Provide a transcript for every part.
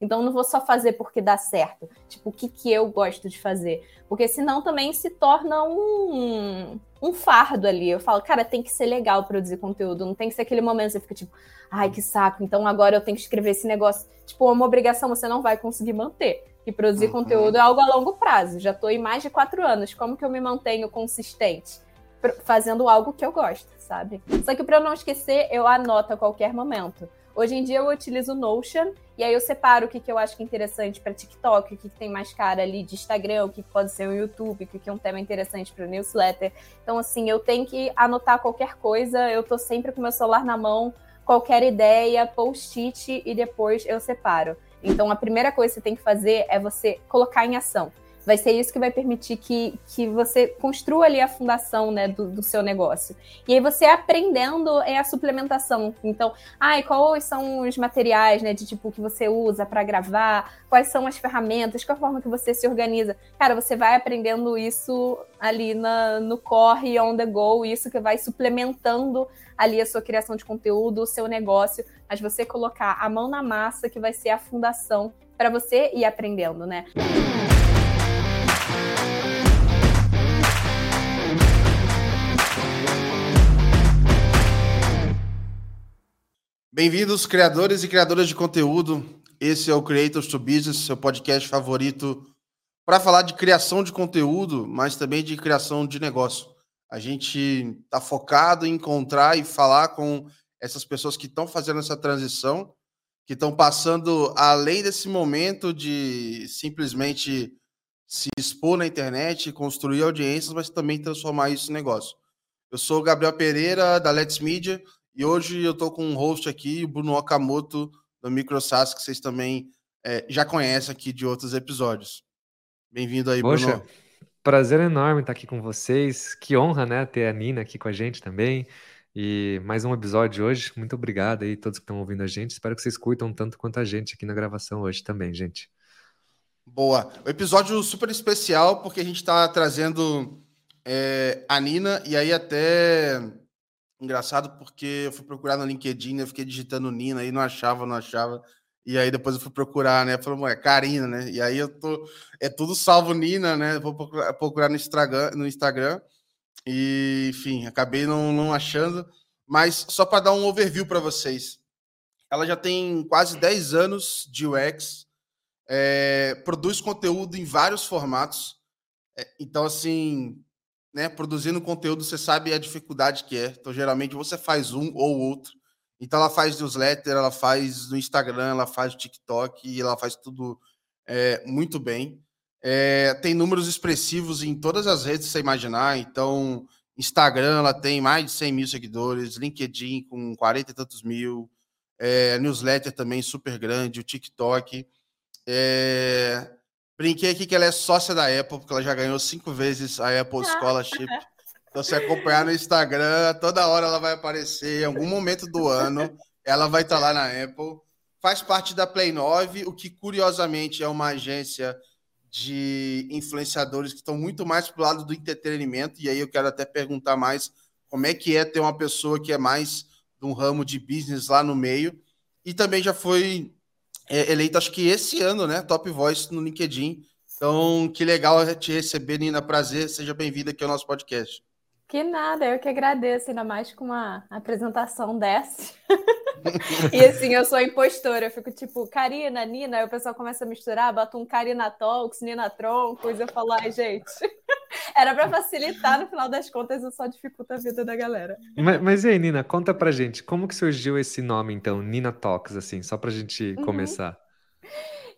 Então não vou só fazer porque dá certo. Tipo, o que, que eu gosto de fazer? Porque senão também se torna um, um fardo ali. Eu falo, cara, tem que ser legal produzir conteúdo. Não tem que ser aquele momento que você fica tipo, ai, que saco, então agora eu tenho que escrever esse negócio. Tipo, uma obrigação você não vai conseguir manter. E produzir uhum. conteúdo é algo a longo prazo. Já estou em mais de quatro anos. Como que eu me mantenho consistente? Fazendo algo que eu gosto, sabe? Só que para eu não esquecer, eu anoto a qualquer momento. Hoje em dia eu utilizo o Notion e aí eu separo o que, que eu acho que é interessante para TikTok, o que, que tem mais cara ali de Instagram, o que pode ser o YouTube, o que, que é um tema interessante para o newsletter. Então, assim, eu tenho que anotar qualquer coisa, eu tô sempre com meu celular na mão, qualquer ideia, post-it e depois eu separo. Então, a primeira coisa que você tem que fazer é você colocar em ação. Vai ser isso que vai permitir que, que você construa ali a fundação né, do, do seu negócio. E aí você aprendendo é a suplementação. Então, ai, quais são os materiais, né, de tipo que você usa para gravar? Quais são as ferramentas? Qual a forma que você se organiza? Cara, você vai aprendendo isso ali na, no corre, on the go, isso que vai suplementando ali a sua criação de conteúdo, o seu negócio, mas você colocar a mão na massa que vai ser a fundação para você ir aprendendo, né? Bem-vindos, criadores e criadoras de conteúdo. Esse é o Creators to Business, seu podcast favorito para falar de criação de conteúdo, mas também de criação de negócio. A gente está focado em encontrar e falar com essas pessoas que estão fazendo essa transição, que estão passando além desse momento de simplesmente se expor na internet, construir audiências, mas também transformar isso em negócio. Eu sou o Gabriel Pereira, da Let's Media, e hoje eu estou com um host aqui, o Bruno Okamoto, do MicroSAS, que vocês também é, já conhecem aqui de outros episódios. Bem-vindo aí, Poxa, Bruno. Prazer enorme estar aqui com vocês. Que honra, né, ter a Nina aqui com a gente também. E mais um episódio hoje. Muito obrigado aí todos que estão ouvindo a gente. Espero que vocês curtam tanto quanto a gente aqui na gravação hoje também, gente. Boa. O episódio super especial porque a gente está trazendo é, a Nina e aí até engraçado porque eu fui procurar no LinkedIn, eu fiquei digitando Nina e não achava, não achava. E aí depois eu fui procurar, né? Falei, é Karina, né? E aí eu tô. É tudo salvo Nina, né? Vou procurar, procurar no, Instagram, no Instagram. E, enfim, acabei não, não achando. Mas só para dar um overview para vocês. Ela já tem quase 10 anos de UX, é, produz conteúdo em vários formatos. É, então, assim, né, produzindo conteúdo, você sabe a dificuldade que é. Então, geralmente, você faz um ou outro. Então, ela faz newsletter, ela faz no Instagram, ela faz TikTok, e ela faz tudo é, muito bem. É, tem números expressivos em todas as redes você imaginar. Então, Instagram, ela tem mais de 100 mil seguidores, LinkedIn com 40 e tantos mil, é, newsletter também super grande, o TikTok. É, Brinquei aqui que ela é sócia da Apple, porque ela já ganhou cinco vezes a Apple Scholarship. Então, se acompanhar no Instagram, toda hora ela vai aparecer, em algum momento do ano, ela vai estar lá na Apple. Faz parte da Play 9, o que curiosamente é uma agência de influenciadores que estão muito mais pro lado do entretenimento, e aí eu quero até perguntar mais como é que é ter uma pessoa que é mais de um ramo de business lá no meio. E também já foi eleito, acho que esse ano, né? Top Voice no LinkedIn. Então, que legal te receber, Nina. Prazer, seja bem-vinda aqui ao nosso podcast. Que nada, eu que agradeço, ainda mais com uma apresentação dessa. e assim, eu sou impostora, eu fico tipo, Karina, Nina, aí o pessoal começa a misturar, bota um Karina Talks, Nina Troncos, eu falo, ai, gente, era para facilitar, no final das contas, eu só dificulto a vida da galera. Mas, mas e aí, Nina, conta pra gente, como que surgiu esse nome, então, Nina Talks, assim, só pra gente uhum.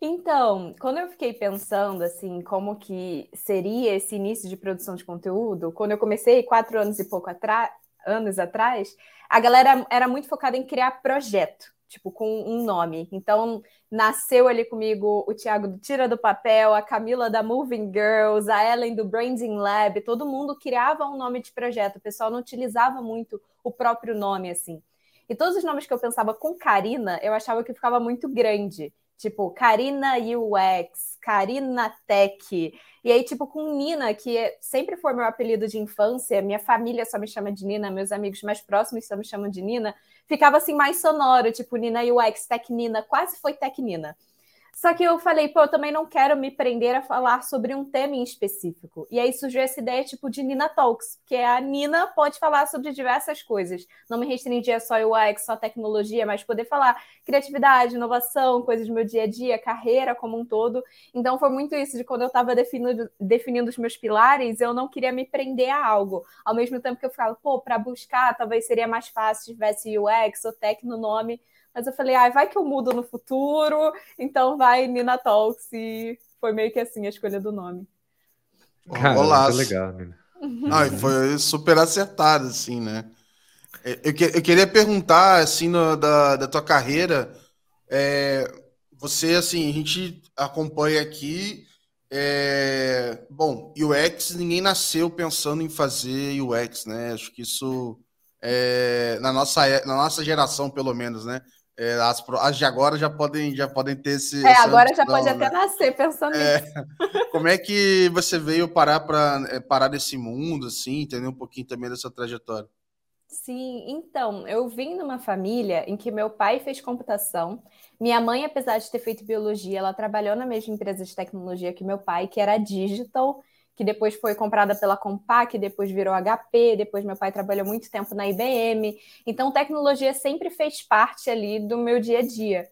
Então, quando eu fiquei pensando assim, como que seria esse início de produção de conteúdo, quando eu comecei quatro anos e pouco atrás, anos atrás, a galera era muito focada em criar projeto, tipo, com um nome. Então, nasceu ali comigo o Thiago do Tira do Papel, a Camila da Moving Girls, a Ellen do Branding Lab, todo mundo criava um nome de projeto, o pessoal não utilizava muito o próprio nome, assim. E todos os nomes que eu pensava com Karina, eu achava que ficava muito grande. Tipo, Karina UX, Karina Tech. E aí, tipo, com Nina, que é, sempre foi meu apelido de infância, minha família só me chama de Nina, meus amigos mais próximos só me chamam de Nina, ficava assim mais sonoro, tipo, Nina UX, Tech Nina, quase foi Tech Nina. Só que eu falei, pô, eu também não quero me prender a falar sobre um tema em específico. E aí surgiu essa ideia, tipo, de Nina Talks, que a Nina pode falar sobre diversas coisas. Não me restringir só UX, só tecnologia, mas poder falar criatividade, inovação, coisas do meu dia a dia, carreira como um todo. Então foi muito isso de quando eu estava definindo, definindo os meus pilares, eu não queria me prender a algo. Ao mesmo tempo que eu ficava, pô, para buscar, talvez seria mais fácil se tivesse UX ou tech no nome mas eu falei, ah, vai que eu mudo no futuro, então vai Nina Talks. E foi meio que assim a escolha do nome. Cara, Olá. legal, Nina. Ah, foi super acertado, assim, né? É, eu, que, eu queria perguntar, assim, no, da, da tua carreira, é, você, assim, a gente acompanha aqui, é, bom, UX, ninguém nasceu pensando em fazer UX, né? Acho que isso, é, na, nossa, na nossa geração, pelo menos, né? É, as, as, de agora já podem, já podem ter esse. É, agora já pode né? até nascer pensando é, nisso. Como é que você veio parar para é, parar nesse mundo, assim, entender um pouquinho também dessa trajetória? Sim, então, eu vim numa família em que meu pai fez computação. Minha mãe, apesar de ter feito biologia, ela trabalhou na mesma empresa de tecnologia que meu pai, que era Digital que depois foi comprada pela Compaq, depois virou HP, depois meu pai trabalhou muito tempo na IBM. Então, tecnologia sempre fez parte ali do meu dia a dia.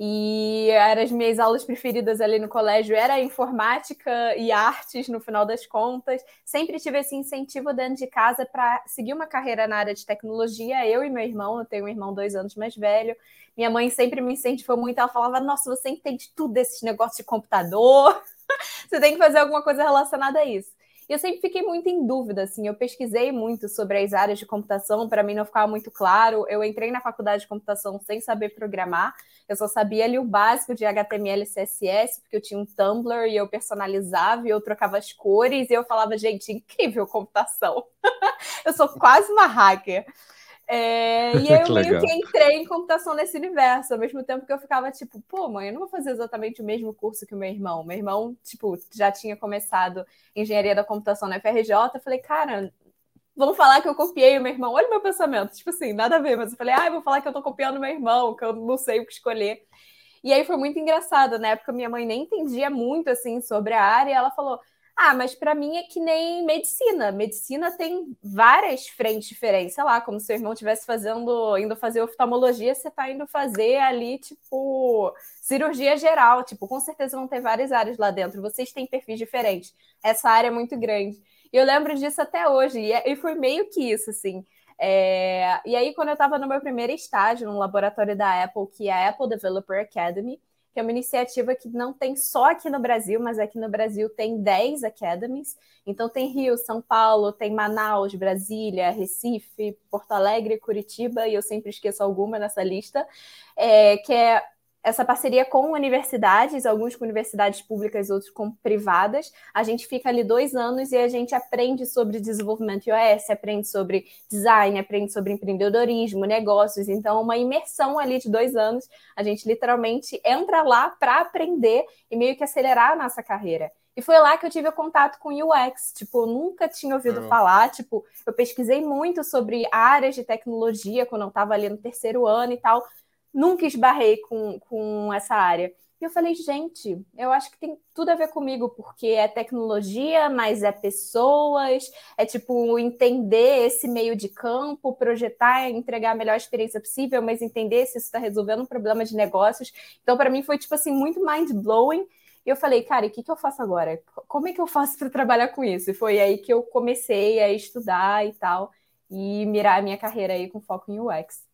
E eram as minhas aulas preferidas ali no colégio era informática e artes, no final das contas. Sempre tive esse incentivo dentro de casa para seguir uma carreira na área de tecnologia. Eu e meu irmão, eu tenho um irmão dois anos mais velho. Minha mãe sempre me incentivou muito. Ela falava: Nossa, você entende tudo desses negócios de computador. você tem que fazer alguma coisa relacionada a isso. E eu sempre fiquei muito em dúvida, assim, eu pesquisei muito sobre as áreas de computação, para mim não ficava muito claro. Eu entrei na faculdade de computação sem saber programar, eu só sabia ali o básico de HTML e CSS, porque eu tinha um Tumblr e eu personalizava e eu trocava as cores e eu falava, gente, incrível computação. eu sou quase uma hacker. É, e eu meio que entrei em computação nesse universo, ao mesmo tempo que eu ficava tipo, pô, mãe, eu não vou fazer exatamente o mesmo curso que o meu irmão. Meu irmão, tipo, já tinha começado engenharia da computação na FRJ. Eu falei, cara, vamos falar que eu copiei o meu irmão. Olha o meu pensamento, tipo assim, nada a ver, mas eu falei, ah, eu vou falar que eu tô copiando meu irmão, que eu não sei o que escolher. E aí foi muito engraçado, na época minha mãe nem entendia muito assim sobre a área, e ela falou: ah, mas para mim é que nem medicina. Medicina tem várias frentes diferentes. Sei lá, como se seu irmão estivesse fazendo, indo fazer oftalmologia, você está indo fazer ali, tipo, cirurgia geral. Tipo, com certeza vão ter várias áreas lá dentro. Vocês têm perfis diferentes. Essa área é muito grande. E eu lembro disso até hoje. E, é, foi meio que isso, assim. É... E aí, quando eu estava no meu primeiro estágio no laboratório da Apple, que é a Apple Developer Academy, que é uma iniciativa que não tem só aqui no Brasil, mas aqui no Brasil tem 10 academies. Então tem Rio, São Paulo, tem Manaus, Brasília, Recife, Porto Alegre, Curitiba, e eu sempre esqueço alguma nessa lista, é, que é essa parceria com universidades, alguns com universidades públicas, outros com privadas. A gente fica ali dois anos e a gente aprende sobre desenvolvimento iOS, aprende sobre design, aprende sobre empreendedorismo, negócios. Então, uma imersão ali de dois anos. A gente literalmente entra lá para aprender e meio que acelerar a nossa carreira. E foi lá que eu tive o contato com UX. Tipo, eu nunca tinha ouvido uhum. falar. Tipo, eu pesquisei muito sobre áreas de tecnologia quando eu estava ali no terceiro ano e tal nunca esbarrei com, com essa área. E eu falei, gente, eu acho que tem tudo a ver comigo, porque é tecnologia, mas é pessoas, é tipo entender esse meio de campo, projetar, entregar a melhor experiência possível, mas entender se isso está resolvendo um problema de negócios. Então, para mim, foi tipo assim, muito mind blowing. E eu falei, cara, o que, que eu faço agora? Como é que eu faço para trabalhar com isso? E foi aí que eu comecei a estudar e tal, e mirar a minha carreira aí com foco em UX.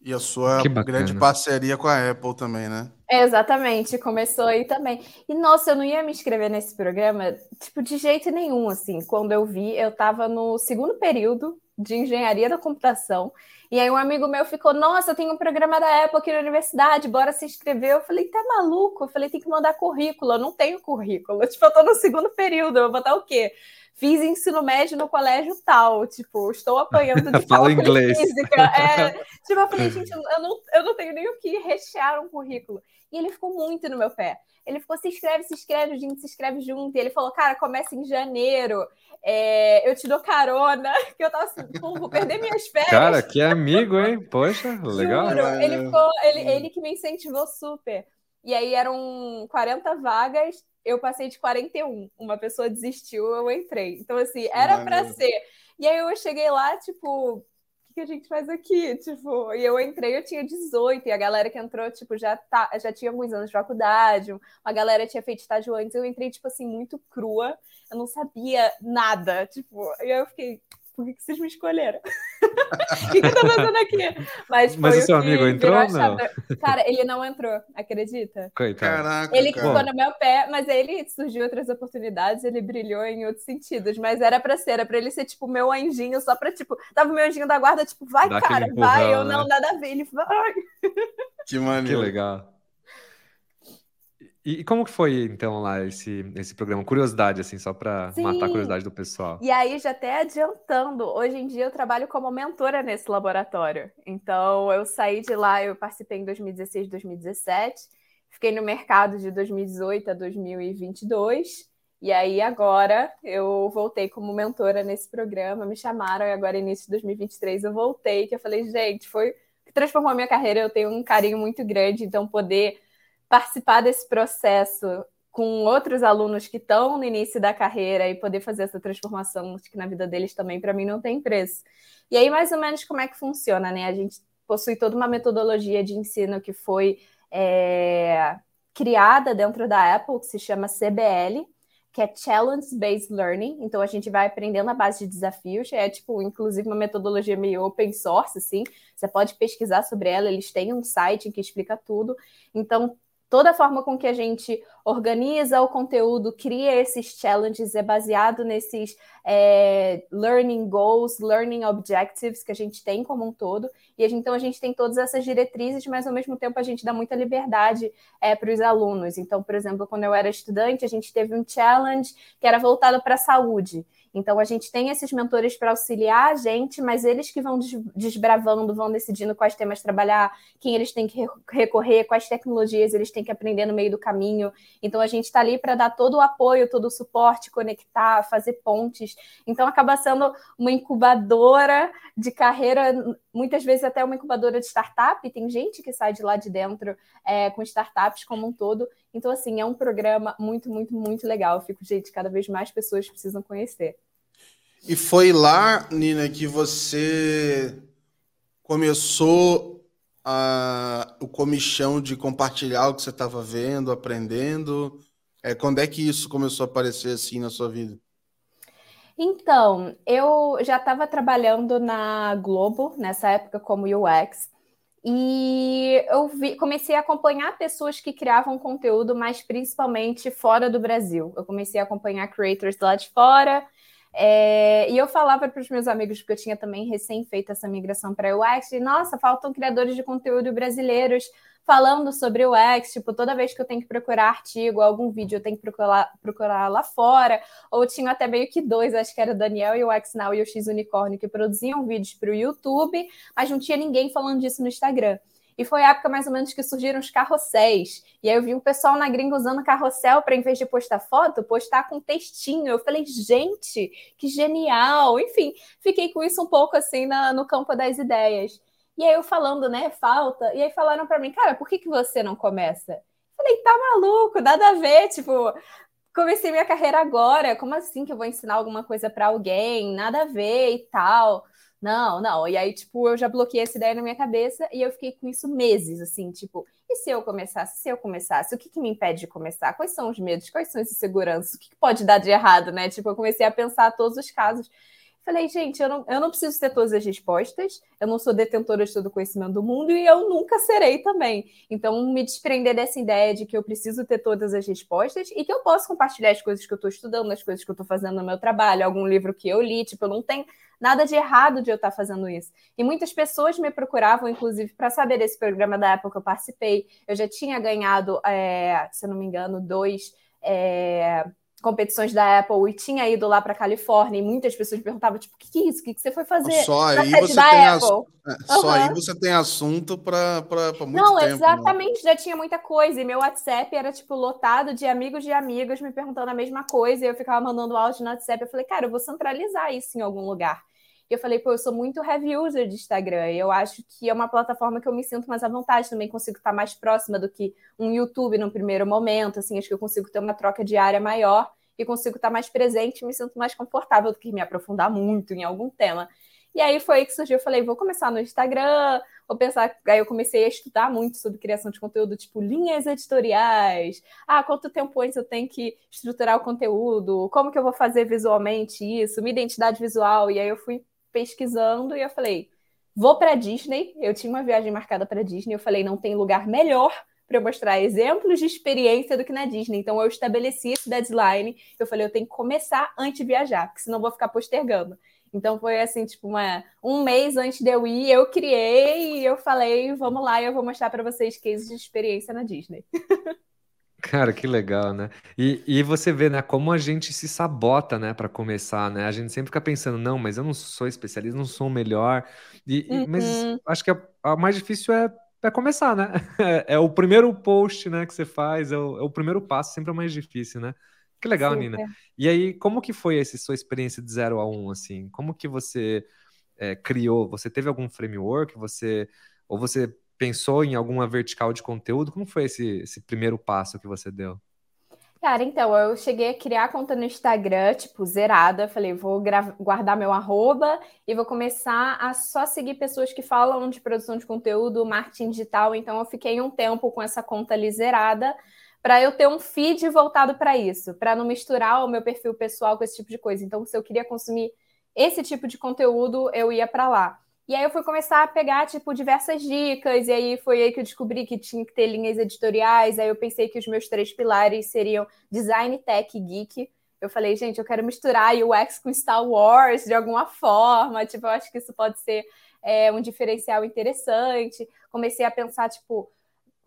E a sua grande parceria com a Apple também, né? Exatamente, começou aí também. E nossa, eu não ia me inscrever nesse programa, tipo, de jeito nenhum, assim. Quando eu vi, eu estava no segundo período de engenharia da computação. E aí um amigo meu ficou, nossa, tem um programa da Apple aqui na universidade, bora se inscrever. Eu falei, tá maluco? Eu falei, tem que mandar currículo, eu não tenho currículo. Tipo, eu tô no segundo período, eu vou botar o quê? Fiz ensino médio no colégio tal, tipo, estou apanhando de Fala inglês. física. É, tipo, eu falei, gente, eu não, eu não tenho nem o que rechear um currículo. E ele ficou muito no meu pé. Ele ficou, se inscreve, se inscreve, a gente se inscreve junto. E ele falou, cara, começa em janeiro. É, eu te dou carona. Que eu tava assim, pô, vou perder minhas férias. Cara, que amigo, hein? Poxa, legal. Juro, ele, ficou, ele, ele que me incentivou super. E aí eram 40 vagas, eu passei de 41. Uma pessoa desistiu, eu entrei. Então, assim, era para ser. E aí eu cheguei lá, tipo, o que, que a gente faz aqui? Tipo, e eu entrei, eu tinha 18, e a galera que entrou, tipo, já, tá, já tinha alguns anos de faculdade, uma galera tinha feito estágio antes, eu entrei, tipo assim, muito crua, eu não sabia nada, tipo, e aí eu fiquei, por que, que vocês me escolheram? O que, que eu tô fazendo aqui? Mas, Mas o seu amigo entrou ou não? Cara, ele não entrou, acredita? Coitado. Caraca, ele ficou no meu pé, mas ele surgiu outras oportunidades, ele brilhou em outros sentidos. Mas era pra ser, era pra ele ser tipo meu anjinho, só pra tipo, tava o meu anjinho da guarda, tipo, vai, Dá cara, empurrão, vai, eu né? não, nada a ver. Ele vai. Que maneiro. Que legal. E como que foi, então, lá esse, esse programa? Curiosidade, assim, só para matar a curiosidade do pessoal. E aí, já até adiantando, hoje em dia eu trabalho como mentora nesse laboratório. Então, eu saí de lá, eu participei em 2016, 2017, fiquei no mercado de 2018 a 2022. E aí, agora, eu voltei como mentora nesse programa, me chamaram, e agora, início de 2023, eu voltei, que eu falei, gente, foi que transformou a minha carreira, eu tenho um carinho muito grande, então poder participar desse processo com outros alunos que estão no início da carreira e poder fazer essa transformação que na vida deles também, para mim, não tem preço. E aí, mais ou menos, como é que funciona, né? A gente possui toda uma metodologia de ensino que foi é, criada dentro da Apple, que se chama CBL, que é Challenge Based Learning. Então a gente vai aprendendo na base de desafios. É tipo, inclusive, uma metodologia meio open source, assim. Você pode pesquisar sobre ela, eles têm um site que explica tudo. Então, toda a forma com que a gente organiza o conteúdo, cria esses challenges, é baseado nesses é, learning goals, learning objectives que a gente tem como um todo. E a gente, então a gente tem todas essas diretrizes, mas ao mesmo tempo a gente dá muita liberdade é, para os alunos. Então, por exemplo, quando eu era estudante, a gente teve um challenge que era voltado para a saúde. Então, a gente tem esses mentores para auxiliar a gente, mas eles que vão desbravando, vão decidindo quais temas trabalhar, quem eles têm que recorrer, quais tecnologias eles têm que aprender no meio do caminho. Então, a gente está ali para dar todo o apoio, todo o suporte, conectar, fazer pontes. Então, acaba sendo uma incubadora de carreira, muitas vezes até uma incubadora de startup. Tem gente que sai de lá de dentro é, com startups como um todo. Então, assim, é um programa muito, muito, muito legal. Eu fico, gente, cada vez mais pessoas precisam conhecer. E foi lá, Nina, que você começou a, o comichão de compartilhar o que você estava vendo, aprendendo. É, quando é que isso começou a aparecer assim na sua vida? Então, eu já estava trabalhando na Globo nessa época como UX. E eu vi, comecei a acompanhar pessoas que criavam conteúdo, mas principalmente fora do Brasil. Eu comecei a acompanhar creators lá de fora. É, e eu falava para os meus amigos, porque eu tinha também recém feito essa migração para o UX, e nossa, faltam criadores de conteúdo brasileiros falando sobre o UX, tipo, toda vez que eu tenho que procurar artigo, algum vídeo, eu tenho que procurar, procurar lá fora, ou tinha até meio que dois, acho que era o Daniel e o UX Now e o X Unicórnio, que produziam vídeos para o YouTube, mas não tinha ninguém falando disso no Instagram. E foi a época mais ou menos que surgiram os carrosséis. E aí eu vi o pessoal na gringa usando carrossel para, em vez de postar foto, postar com textinho. Eu falei, gente, que genial! Enfim, fiquei com isso um pouco assim na, no campo das ideias. E aí eu falando, né, falta. E aí falaram para mim, cara, por que, que você não começa? Falei, tá maluco, nada a ver, tipo, comecei minha carreira agora, como assim que eu vou ensinar alguma coisa para alguém? Nada a ver e tal. Não, não. E aí, tipo, eu já bloqueei essa ideia na minha cabeça e eu fiquei com isso meses, assim, tipo, e se eu começasse? Se eu começasse, o que, que me impede de começar? Quais são os medos? Quais são as inseguranças? O que, que pode dar de errado, né? Tipo, eu comecei a pensar todos os casos. Falei, gente, eu não, eu não preciso ter todas as respostas, eu não sou detentora de todo o conhecimento do mundo e eu nunca serei também. Então, me desprender dessa ideia de que eu preciso ter todas as respostas e que eu posso compartilhar as coisas que eu estou estudando, as coisas que eu estou fazendo no meu trabalho, algum livro que eu li, tipo, eu não tenho nada de errado de eu estar fazendo isso. E muitas pessoas me procuravam, inclusive, para saber desse programa da época que eu participei. Eu já tinha ganhado, é, se eu não me engano, dois. É, competições da Apple e tinha ido lá para Califórnia e muitas pessoas perguntavam tipo o que, que é isso o que, que você foi fazer só aí você tem Apple? É, só uhum. aí você tem assunto para muito não tempo, né? exatamente né? já tinha muita coisa e meu WhatsApp era tipo lotado de amigos de amigos me perguntando a mesma coisa e eu ficava mandando áudio no WhatsApp eu falei cara eu vou centralizar isso em algum lugar E eu falei, pô, eu sou muito heavy user de Instagram. E eu acho que é uma plataforma que eu me sinto mais à vontade. Também consigo estar mais próxima do que um YouTube no primeiro momento. Assim, acho que eu consigo ter uma troca diária maior e consigo estar mais presente me sinto mais confortável do que me aprofundar muito em algum tema. E aí foi aí que surgiu, eu falei, vou começar no Instagram, vou pensar. Aí eu comecei a estudar muito sobre criação de conteúdo, tipo linhas editoriais. Ah, quanto tempo antes eu tenho que estruturar o conteúdo? Como que eu vou fazer visualmente isso? Minha identidade visual. E aí eu fui pesquisando e eu falei, vou para Disney. Eu tinha uma viagem marcada para Disney. Eu falei, não tem lugar melhor para mostrar exemplos de experiência do que na Disney. Então eu estabeleci esse deadline. Eu falei, eu tenho que começar antes de viajar, porque senão vou ficar postergando. Então foi assim, tipo, uma, um mês antes de eu ir, eu criei e eu falei, vamos lá, eu vou mostrar para vocês cases de experiência na Disney. Cara, que legal, né? E, e você vê, né, como a gente se sabota, né, para começar, né? A gente sempre fica pensando, não, mas eu não sou especialista, não sou o melhor. E, uhum. Mas acho que a, a, mais difícil é, é começar, né? É, é, o primeiro post, né, que você faz, é o, é o primeiro passo, sempre é o mais difícil, né? Que legal, Super. Nina. E aí, como que foi essa sua experiência de 0 a 1, um, assim? Como que você é, criou? Você teve algum framework? Você ou você pensou em alguma vertical de conteúdo? Como foi esse, esse primeiro passo que você deu? Cara, então, eu cheguei a criar conta no Instagram, tipo, zerada. Falei, vou guardar meu arroba e vou começar a só seguir pessoas que falam de produção de conteúdo, marketing digital. Então, eu fiquei um tempo com essa conta ali zerada para eu ter um feed voltado para isso, para não misturar o meu perfil pessoal com esse tipo de coisa. Então, se eu queria consumir esse tipo de conteúdo, eu ia para lá. E aí eu fui começar a pegar, tipo, diversas dicas, e aí foi aí que eu descobri que tinha que ter linhas editoriais, aí eu pensei que os meus três pilares seriam design, tech e geek. Eu falei, gente, eu quero misturar UX com Star Wars de alguma forma, tipo, eu acho que isso pode ser é, um diferencial interessante. Comecei a pensar, tipo,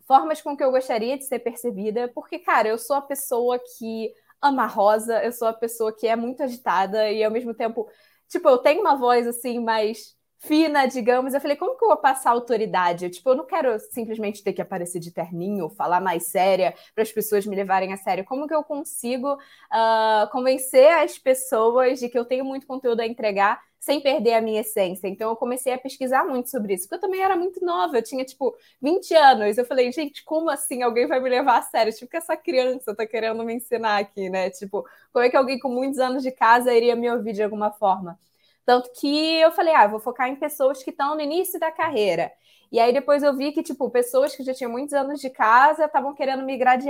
formas com que eu gostaria de ser percebida, porque, cara, eu sou a pessoa que ama rosa, eu sou a pessoa que é muito agitada e ao mesmo tempo, tipo, eu tenho uma voz assim mais fina, digamos. Eu falei, como que eu vou passar autoridade? Eu, tipo, eu não quero simplesmente ter que aparecer de terninho, falar mais séria para as pessoas me levarem a sério. Como que eu consigo uh, convencer as pessoas de que eu tenho muito conteúdo a entregar sem perder a minha essência? Então eu comecei a pesquisar muito sobre isso, porque eu também era muito nova, eu tinha tipo 20 anos. Eu falei, gente, como assim alguém vai me levar a sério? Tipo, que essa criança tá querendo me ensinar aqui, né? Tipo, como é que alguém com muitos anos de casa iria me ouvir de alguma forma? Tanto que eu falei, ah, vou focar em pessoas que estão no início da carreira. E aí depois eu vi que, tipo, pessoas que já tinham muitos anos de casa estavam querendo migrar de.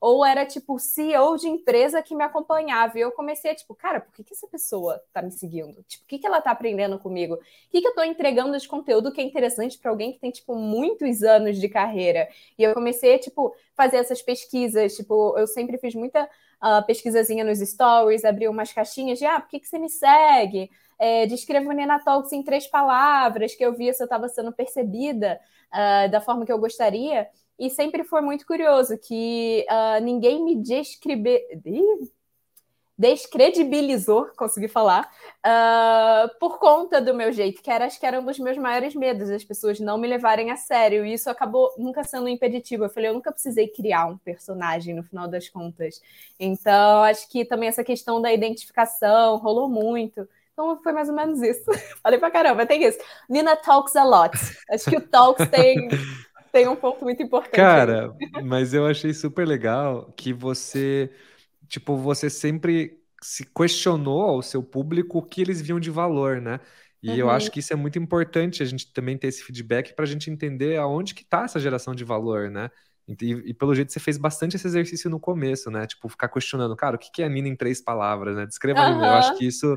Ou era, tipo, CEO de empresa que me acompanhava. E eu comecei, tipo, cara, por que, que essa pessoa tá me seguindo? Tipo, o que, que ela tá aprendendo comigo? O que, que eu tô entregando de conteúdo que é interessante para alguém que tem, tipo, muitos anos de carreira? E eu comecei, tipo, fazer essas pesquisas. Tipo, eu sempre fiz muita uh, pesquisazinha nos stories, abri umas caixinhas de, ah, por que, que você me segue? É, descreva o Nina Talks em três palavras, que eu via se eu estava sendo percebida uh, da forma que eu gostaria. E sempre foi muito curioso que uh, ninguém me descreve... descredibilizou, consegui falar, uh, por conta do meu jeito, que era, acho que era um dos meus maiores medos, as pessoas não me levarem a sério. E isso acabou nunca sendo impeditivo. Eu falei, eu nunca precisei criar um personagem no final das contas. Então, acho que também essa questão da identificação rolou muito. Então foi mais ou menos isso. Falei pra caramba, tem isso. Nina talks a lot. Acho que o talks tem, tem um ponto muito importante. Cara, aí. mas eu achei super legal que você, tipo, você sempre se questionou ao seu público o que eles viam de valor, né? E uhum. eu acho que isso é muito importante a gente também ter esse feedback para a gente entender aonde que tá essa geração de valor, né? E, e, pelo jeito você fez bastante esse exercício no começo, né? Tipo, ficar questionando, cara, o que, que é a Nina em três palavras, né? Descreva uhum. Eu acho que isso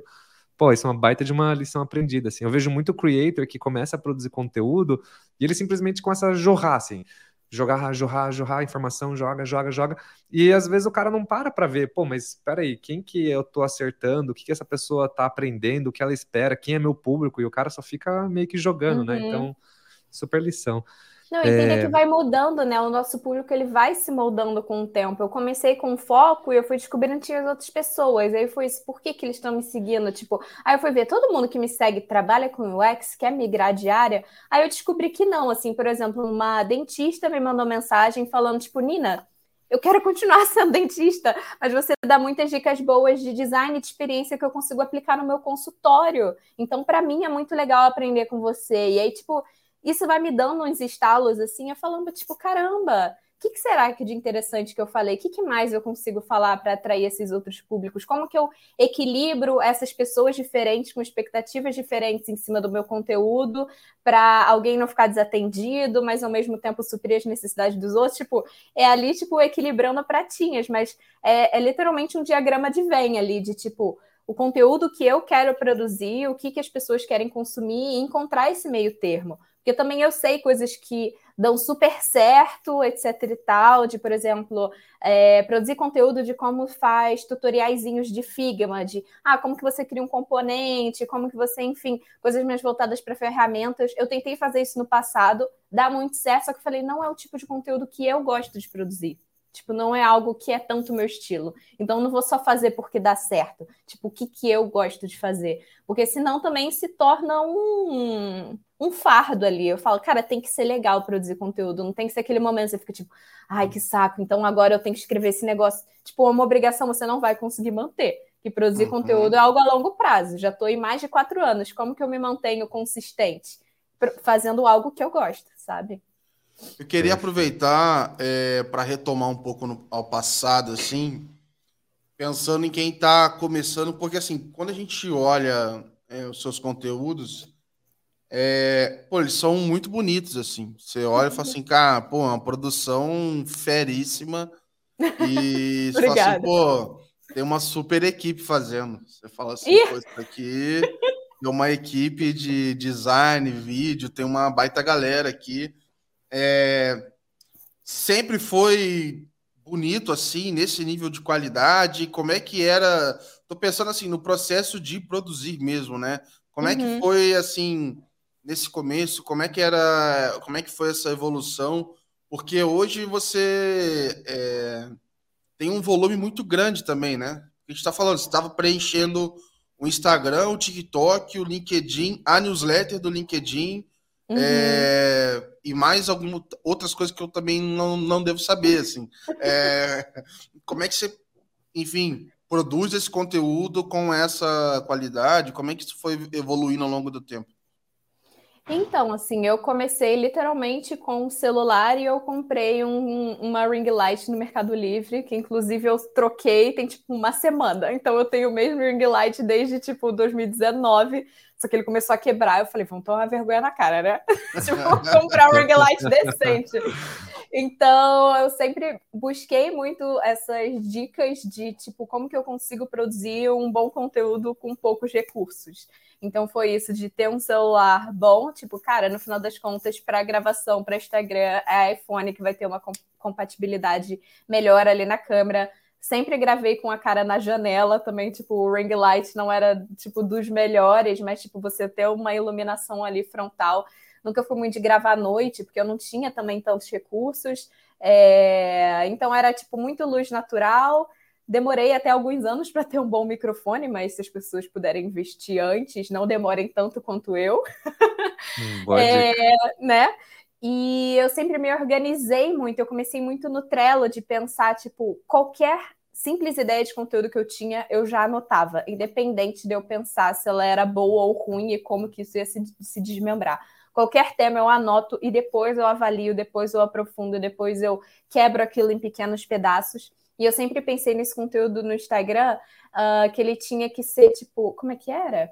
pô, isso é uma baita de uma lição aprendida, assim. Eu vejo muito creator que começa a produzir conteúdo e ele simplesmente começa a jorrar, assim. Jogar, jorrar, jorrar informação, joga, joga, joga. E às vezes o cara não para para ver, pô, mas espera aí, quem que eu tô acertando? O que que essa pessoa tá aprendendo? O que ela espera? Quem é meu público? E o cara só fica meio que jogando, né? uhum. né? Então, super lição. Não, entender é... que vai mudando, né? O nosso público ele vai se moldando com o tempo. Eu comecei com foco e eu fui descobrindo que tinha as outras pessoas. Aí foi isso, por que, que eles estão me seguindo? Tipo, aí eu fui ver, todo mundo que me segue trabalha com UX, quer migrar de área. Aí eu descobri que não, assim, por exemplo, uma dentista me mandou mensagem falando, tipo, Nina, eu quero continuar sendo dentista, mas você dá muitas dicas boas de design de experiência que eu consigo aplicar no meu consultório. Então, para mim é muito legal aprender com você. E aí, tipo, isso vai me dando uns estalos assim, eu falando, tipo, caramba, o que, que, será que de interessante que eu falei? O que, que mais eu consigo falar para atrair esses outros públicos? Como que eu equilibro essas pessoas diferentes com expectativas diferentes em cima do meu conteúdo para alguém não ficar desatendido, mas ao mesmo tempo suprir as necessidades dos outros? Tipo, é ali, tipo, equilibrando pratinhas, mas é, é literalmente um diagrama de Venn ali, de tipo, o conteúdo que eu quero produzir, o que, que as pessoas querem consumir e encontrar esse meio termo. Porque também eu sei coisas que dão super certo, etc e tal, de, por exemplo, é, produzir conteúdo de como faz tutoriaizinhos de Figma, de ah, como que você cria um componente, como que você, enfim, coisas mais voltadas para ferramentas. Eu tentei fazer isso no passado, dá muito certo, só que eu falei, não é o tipo de conteúdo que eu gosto de produzir. Tipo, não é algo que é tanto meu estilo. Então, não vou só fazer porque dá certo. Tipo, o que, que eu gosto de fazer? Porque senão também se torna um, um fardo ali. Eu falo, cara, tem que ser legal produzir conteúdo. Não tem que ser aquele momento que você fica tipo, ai, que saco. Então, agora eu tenho que escrever esse negócio. Tipo, uma obrigação você não vai conseguir manter. Que produzir uhum. conteúdo é algo a longo prazo. Já estou em mais de quatro anos. Como que eu me mantenho consistente? Fazendo algo que eu gosto, sabe? Eu queria aproveitar é, para retomar um pouco no, ao passado, assim, pensando em quem está começando, porque assim, quando a gente olha é, os seus conteúdos, é, pô, eles são muito bonitos, assim. Você olha e fala assim, cara, pô, uma produção feríssima. E você fala assim, pô, tem uma super equipe fazendo. Você fala assim, pô, isso aqui é uma equipe de design, vídeo, tem uma baita galera aqui. É, sempre foi bonito assim, nesse nível de qualidade? Como é que era? Tô pensando assim no processo de produzir mesmo, né? Como uhum. é que uhum. foi assim nesse começo? Como é que era? Como é que foi essa evolução? Porque hoje você é, tem um volume muito grande também, né? A gente está falando, você estava preenchendo o Instagram, o TikTok, o LinkedIn, a newsletter do LinkedIn, Uhum. É, e mais algumas outras coisas que eu também não, não devo saber, assim. É, como é que você, enfim, produz esse conteúdo com essa qualidade? Como é que isso foi evoluindo ao longo do tempo? Então, assim, eu comecei literalmente com o celular e eu comprei um, uma ring light no Mercado Livre, que inclusive eu troquei tem tipo uma semana. Então eu tenho o mesmo ring light desde tipo 2019, só que ele começou a quebrar. Eu falei, vamos tomar vergonha na cara, né? tipo, comprar um ring light decente. Então, eu sempre busquei muito essas dicas de tipo como que eu consigo produzir um bom conteúdo com poucos recursos. Então foi isso de ter um celular bom, tipo, cara, no final das contas, para gravação, para Instagram, é iPhone que vai ter uma compatibilidade melhor ali na câmera. Sempre gravei com a cara na janela também, tipo, o ring light não era tipo dos melhores, mas tipo você ter uma iluminação ali frontal. Nunca fui muito de gravar à noite, porque eu não tinha também tantos recursos. É... Então era tipo muito luz natural Demorei até alguns anos para ter um bom microfone, mas se as pessoas puderem investir antes, não demorem tanto quanto eu. Hum, é, né? E eu sempre me organizei muito, eu comecei muito no Trello de pensar, tipo, qualquer simples ideia de conteúdo que eu tinha, eu já anotava, independente de eu pensar se ela era boa ou ruim e como que isso ia se, se desmembrar. Qualquer tema eu anoto e depois eu avalio, depois eu aprofundo, depois eu quebro aquilo em pequenos pedaços. E eu sempre pensei nesse conteúdo no Instagram, uh, que ele tinha que ser tipo, como é que era?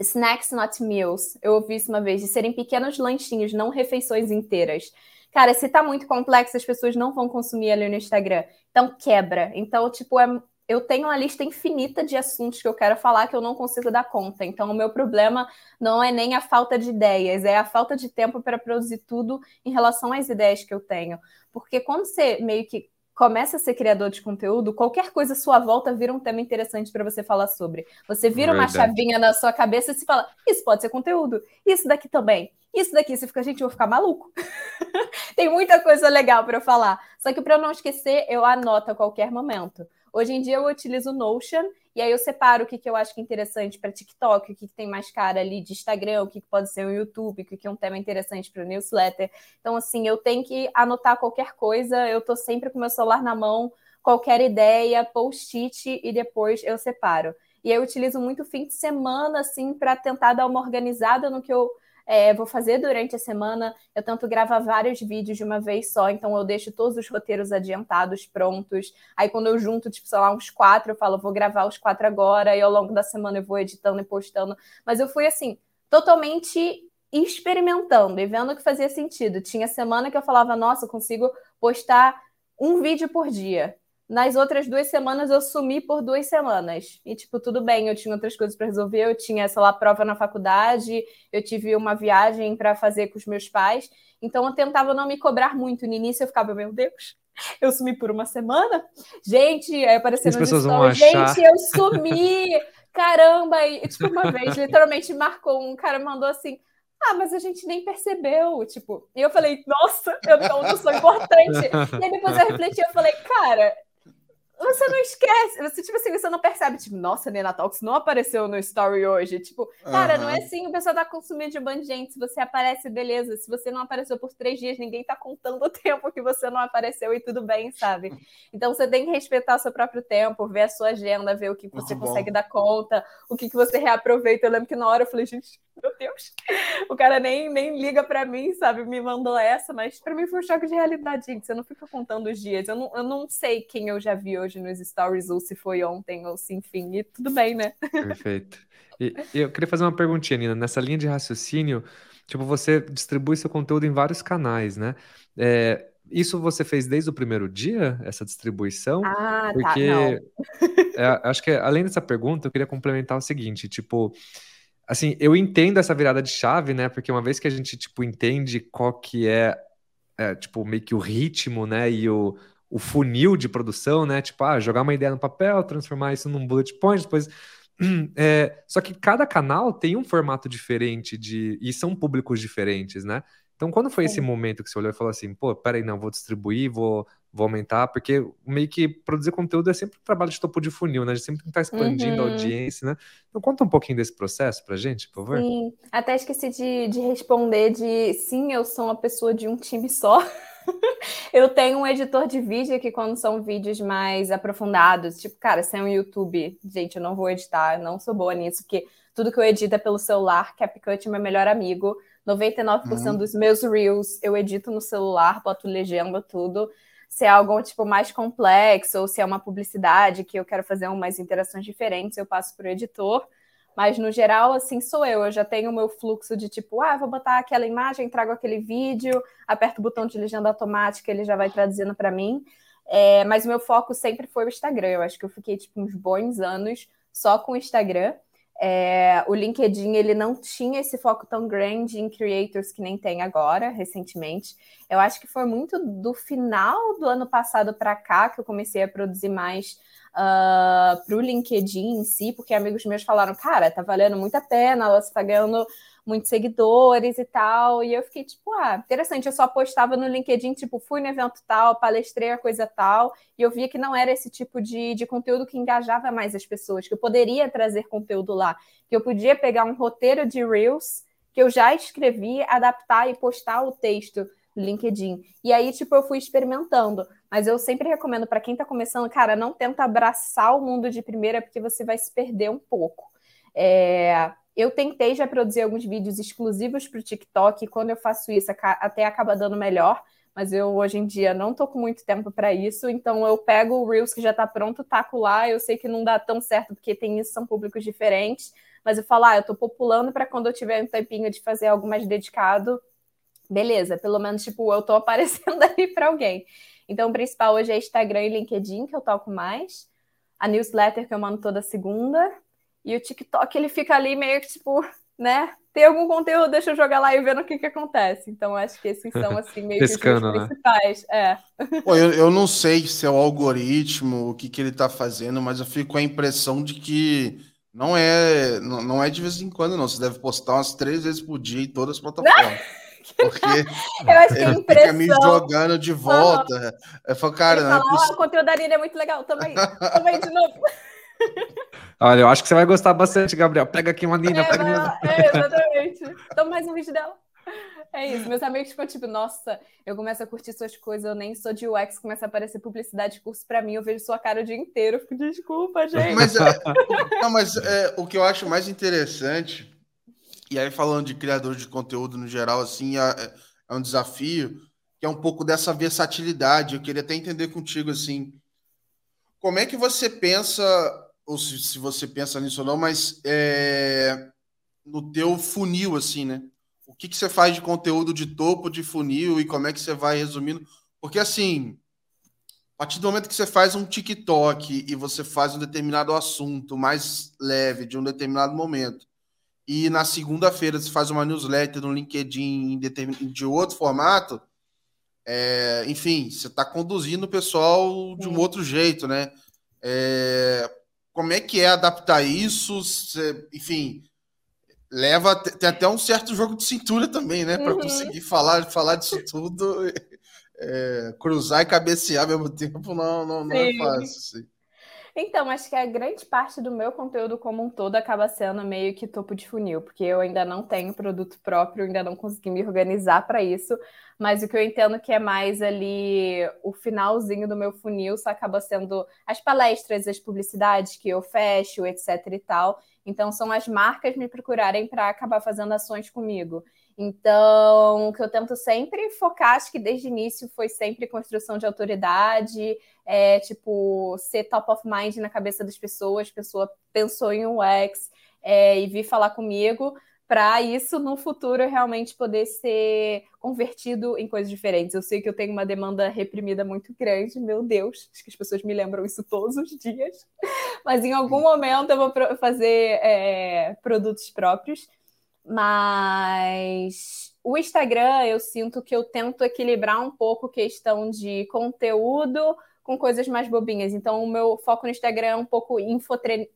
Snacks, not meals. Eu ouvi isso uma vez, de serem pequenos lanchinhos, não refeições inteiras. Cara, se tá muito complexo, as pessoas não vão consumir ali no Instagram. Então, quebra. Então, tipo, é, eu tenho uma lista infinita de assuntos que eu quero falar que eu não consigo dar conta. Então, o meu problema não é nem a falta de ideias, é a falta de tempo para produzir tudo em relação às ideias que eu tenho. Porque quando você meio que começa a ser criador de conteúdo, qualquer coisa à sua volta vira um tema interessante para você falar sobre. Você vira Verdade. uma chavinha na sua cabeça e se fala: Isso pode ser conteúdo, isso daqui também. Isso daqui, você fica, gente, eu vou ficar maluco. Tem muita coisa legal para falar. Só que para não esquecer, eu anoto a qualquer momento. Hoje em dia eu utilizo o Notion E aí eu separo o que, que eu acho que é interessante para TikTok, o que, que tem mais cara ali de Instagram, o que, que pode ser o YouTube, o que, que é um tema interessante para o newsletter. Então, assim, eu tenho que anotar qualquer coisa, eu tô sempre com meu celular na mão, qualquer ideia, post-it e depois eu separo. E eu utilizo muito fim de semana, assim, para tentar dar uma organizada no que eu é, vou fazer durante a semana. Eu tento gravar vários vídeos de uma vez só, então eu deixo todos os roteiros adiantados, prontos. Aí quando eu junto, tipo, sei lá, uns quatro, eu falo, vou gravar os quatro agora, e ao longo da semana eu vou editando e postando. Mas eu fui assim, totalmente experimentando e vendo que fazia sentido. Tinha semana que eu falava, nossa, eu consigo postar um vídeo por dia. Nas outras duas semanas eu sumi por duas semanas. E, tipo, tudo bem, eu tinha outras coisas para resolver, eu tinha, sei lá, prova na faculdade, eu tive uma viagem para fazer com os meus pais. Então eu tentava não me cobrar muito. No início eu ficava, meu Deus, eu sumi por uma semana? Gente, aí apareceu no stories, gente, eu sumi! Caramba! E, tipo, uma vez, literalmente marcou um cara mandou assim: ah, mas a gente nem percebeu, tipo. E eu falei, nossa, eu, não sou importante. E aí depois eu refleti, eu falei, cara, você não esquece, você, tipo assim, você não percebe, tipo, nossa, Nena Talks não apareceu no story hoje. Tipo, cara, uhum. não é assim, o pessoal tá consumindo de um bando de gente. Se você aparece, beleza. Se você não apareceu por três dias, ninguém tá contando o tempo que você não apareceu e tudo bem, sabe? Então você tem que respeitar o seu próprio tempo, ver a sua agenda, ver o que você Muito consegue bom. dar conta, o que, que você reaproveita. Eu lembro que na hora eu falei, gente, meu Deus, o cara nem, nem liga para mim, sabe? Me mandou essa, mas para mim foi um choque de realidade, gente. Você não fica contando os dias. Eu não, eu não sei quem eu já vi hoje hoje nos stories, ou se foi ontem, ou se enfim, e tudo bem, né? Perfeito. E, eu queria fazer uma perguntinha, Nina. Nessa linha de raciocínio, tipo, você distribui seu conteúdo em vários canais, né? É, isso você fez desde o primeiro dia, essa distribuição? Ah, tá, Porque tá, é, acho que além dessa pergunta, eu queria complementar o seguinte, tipo, assim, eu entendo essa virada de chave, né? Porque uma vez que a gente, tipo, entende qual que é, é tipo, meio que o ritmo, né? E o, o funil de produção, né? Tipo, ah, jogar uma ideia no papel, transformar isso num bullet point, depois. É, só que cada canal tem um formato diferente de e são públicos diferentes, né? Então, quando foi esse momento que você olhou e falou assim, pô, peraí, não, vou distribuir, vou, vou aumentar, porque meio que produzir conteúdo é sempre um trabalho de topo de funil, né? A gente sempre tem que estar expandindo uhum. a audiência, né? Então, conta um pouquinho desse processo pra gente, por favor. Sim, até esqueci de, de responder de sim, eu sou uma pessoa de um time só. eu tenho um editor de vídeo que, quando são vídeos mais aprofundados, tipo, cara, se é um YouTube, gente, eu não vou editar, eu não sou boa nisso, porque tudo que eu edito é pelo celular, CapCut é meu melhor amigo. 99% uhum. dos meus reels eu edito no celular, boto legenda, tudo. Se é algo tipo mais complexo, ou se é uma publicidade que eu quero fazer umas interações diferentes, eu passo para o editor. Mas no geral, assim sou eu. Eu já tenho o meu fluxo de tipo, ah, vou botar aquela imagem, trago aquele vídeo, aperto o botão de legenda automática, ele já vai traduzindo para mim. É, mas o meu foco sempre foi o Instagram. Eu acho que eu fiquei tipo uns bons anos só com o Instagram. É, o LinkedIn ele não tinha esse foco tão grande em creators que nem tem agora, recentemente. Eu acho que foi muito do final do ano passado para cá que eu comecei a produzir mais uh, ah, para o LinkedIn em si, porque amigos meus falaram, cara, tá valendo muito a pena, você tá ganhando muitos seguidores e tal. E eu fiquei tipo, ah, interessante. Eu só postava no LinkedIn, tipo, fui no evento tal, palestrei a coisa tal, e eu via que não era esse tipo de, de conteúdo que engajava mais as pessoas, que eu poderia trazer conteúdo lá, que eu podia pegar um roteiro de Reels que eu já escrevi, adaptar e postar o texto no LinkedIn. E aí, tipo, eu fui experimentando. Mas eu sempre recomendo para quem está começando, cara, não tenta abraçar o mundo de primeira, porque você vai se perder um pouco. É, eu tentei já produzir alguns vídeos exclusivos para o TikTok, e quando eu faço isso, até acaba dando melhor, mas eu hoje em dia não estou com muito tempo para isso, então eu pego o Reels que já está pronto, taco lá, eu sei que não dá tão certo, porque tem isso, são públicos diferentes, mas eu falo, ah, eu estou populando para quando eu tiver um tempinho de fazer algo mais dedicado, beleza, pelo menos, tipo, eu estou aparecendo ali para alguém. Então, o principal hoje é Instagram e LinkedIn, que eu toco mais. A newsletter que eu mando toda segunda. E o TikTok, ele fica ali meio que tipo, né? Tem algum conteúdo, deixa eu jogar lá e ver no que que acontece. Então, acho que esses são, assim, meio Pescando, que os principais. Né? É. Pô, eu, eu não sei se é o algoritmo, o que, que ele tá fazendo, mas eu fico com a impressão de que não é, não, não é de vez em quando, não. Você deve postar umas três vezes por dia em todas as plataformas. Porque eu acho que é impressão. fica me jogando de volta. Uhum. Eu falo, cara, não é oh, o conteúdo da Nina é muito legal, tamo aí, tamo aí de novo. Olha, eu acho que você vai gostar bastante, Gabriel. Pega aqui uma Nina, é, pega uma... é, exatamente. Toma mais um vídeo dela. É isso, meus amigos ficam tipo, nossa, eu começo a curtir suas coisas, eu nem sou de UX, começa a aparecer publicidade de curso para mim, eu vejo sua cara o dia inteiro, eu fico, desculpa, gente. Mas, é, não, mas é, o que eu acho mais interessante, e aí falando de criador de conteúdo no geral, assim, é, é um desafio, que é um pouco dessa versatilidade. Eu queria até entender contigo, assim, como é que você pensa, ou se, se você pensa nisso ou não, mas é, no teu funil, assim, né? O que, que você faz de conteúdo de topo de funil e como é que você vai resumindo? Porque, assim, a partir do momento que você faz um TikTok e você faz um determinado assunto mais leve de um determinado momento, e na segunda-feira você faz uma newsletter no LinkedIn de outro formato, é, enfim, você está conduzindo o pessoal de um outro jeito, né? É, como é que é adaptar isso? Enfim, leva tem até um certo jogo de cintura também, né? Para uhum. conseguir falar, falar disso tudo, é, cruzar e cabecear ao mesmo tempo não, não, não é fácil. Sim. Então, acho que a grande parte do meu conteúdo como um todo acaba sendo meio que topo de funil, porque eu ainda não tenho produto próprio, ainda não consegui me organizar para isso, mas o que eu entendo que é mais ali o finalzinho do meu funil só acaba sendo as palestras, as publicidades que eu fecho, etc e tal. Então, são as marcas me procurarem para acabar fazendo ações comigo. Então, o que eu tento sempre focar, acho que desde o início foi sempre construção de autoridade, é, tipo, ser top of mind na cabeça das pessoas, a pessoa pensou em um UX é, e vir falar comigo, para isso no futuro realmente poder ser convertido em coisas diferentes. Eu sei que eu tenho uma demanda reprimida muito grande, meu Deus, acho que as pessoas me lembram isso todos os dias, mas em algum momento eu vou fazer é, produtos próprios. Mas o Instagram, eu sinto que eu tento equilibrar um pouco questão de conteúdo com coisas mais bobinhas. Então, o meu foco no Instagram é um pouco infotre...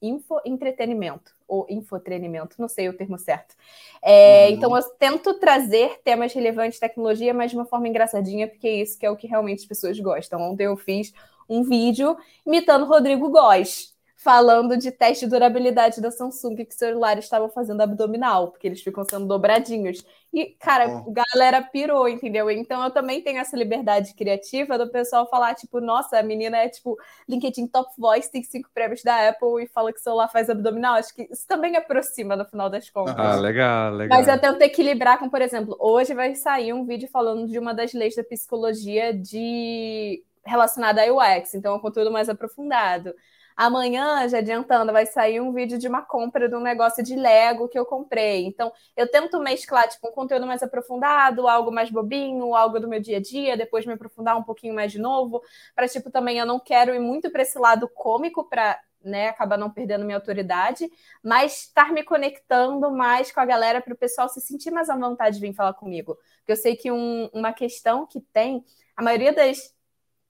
info entretenimento ou infotenimento, não sei o termo certo. É, uhum. Então, eu tento trazer temas relevantes de tecnologia, mas de uma forma engraçadinha, porque é isso que é o que realmente as pessoas gostam. Ontem eu fiz um vídeo imitando Rodrigo Góes falando de teste de durabilidade da Samsung, que celulares estavam fazendo abdominal, porque eles ficam sendo dobradinhos. E, cara, oh. galera pirou, entendeu? Então eu também tenho essa liberdade criativa do pessoal falar, tipo, nossa, a menina é, tipo, LinkedIn Top Voice, tem cinco prêmios da Apple e fala que o celular faz abdominal. Acho que isso também aproxima no final das contas. Ah, legal, legal. Mas eu tento equilibrar com, por exemplo, hoje vai sair um vídeo falando de uma das leis da psicologia de relacionada a UX, então é um conteúdo mais aprofundado. Amanhã, já adiantando, vai sair um vídeo de uma compra de um negócio de Lego que eu comprei. Então, eu tento mesclar, tipo, um conteúdo mais aprofundado, algo mais bobinho, algo do meu dia a dia, depois me aprofundar um pouquinho mais de novo, para, tipo, também eu não quero ir muito para esse lado cômico para né, acabar não perdendo minha autoridade, mas estar me conectando mais com a galera para o pessoal se sentir mais à vontade de vir falar comigo. Porque eu sei que um, uma questão que tem, a maioria das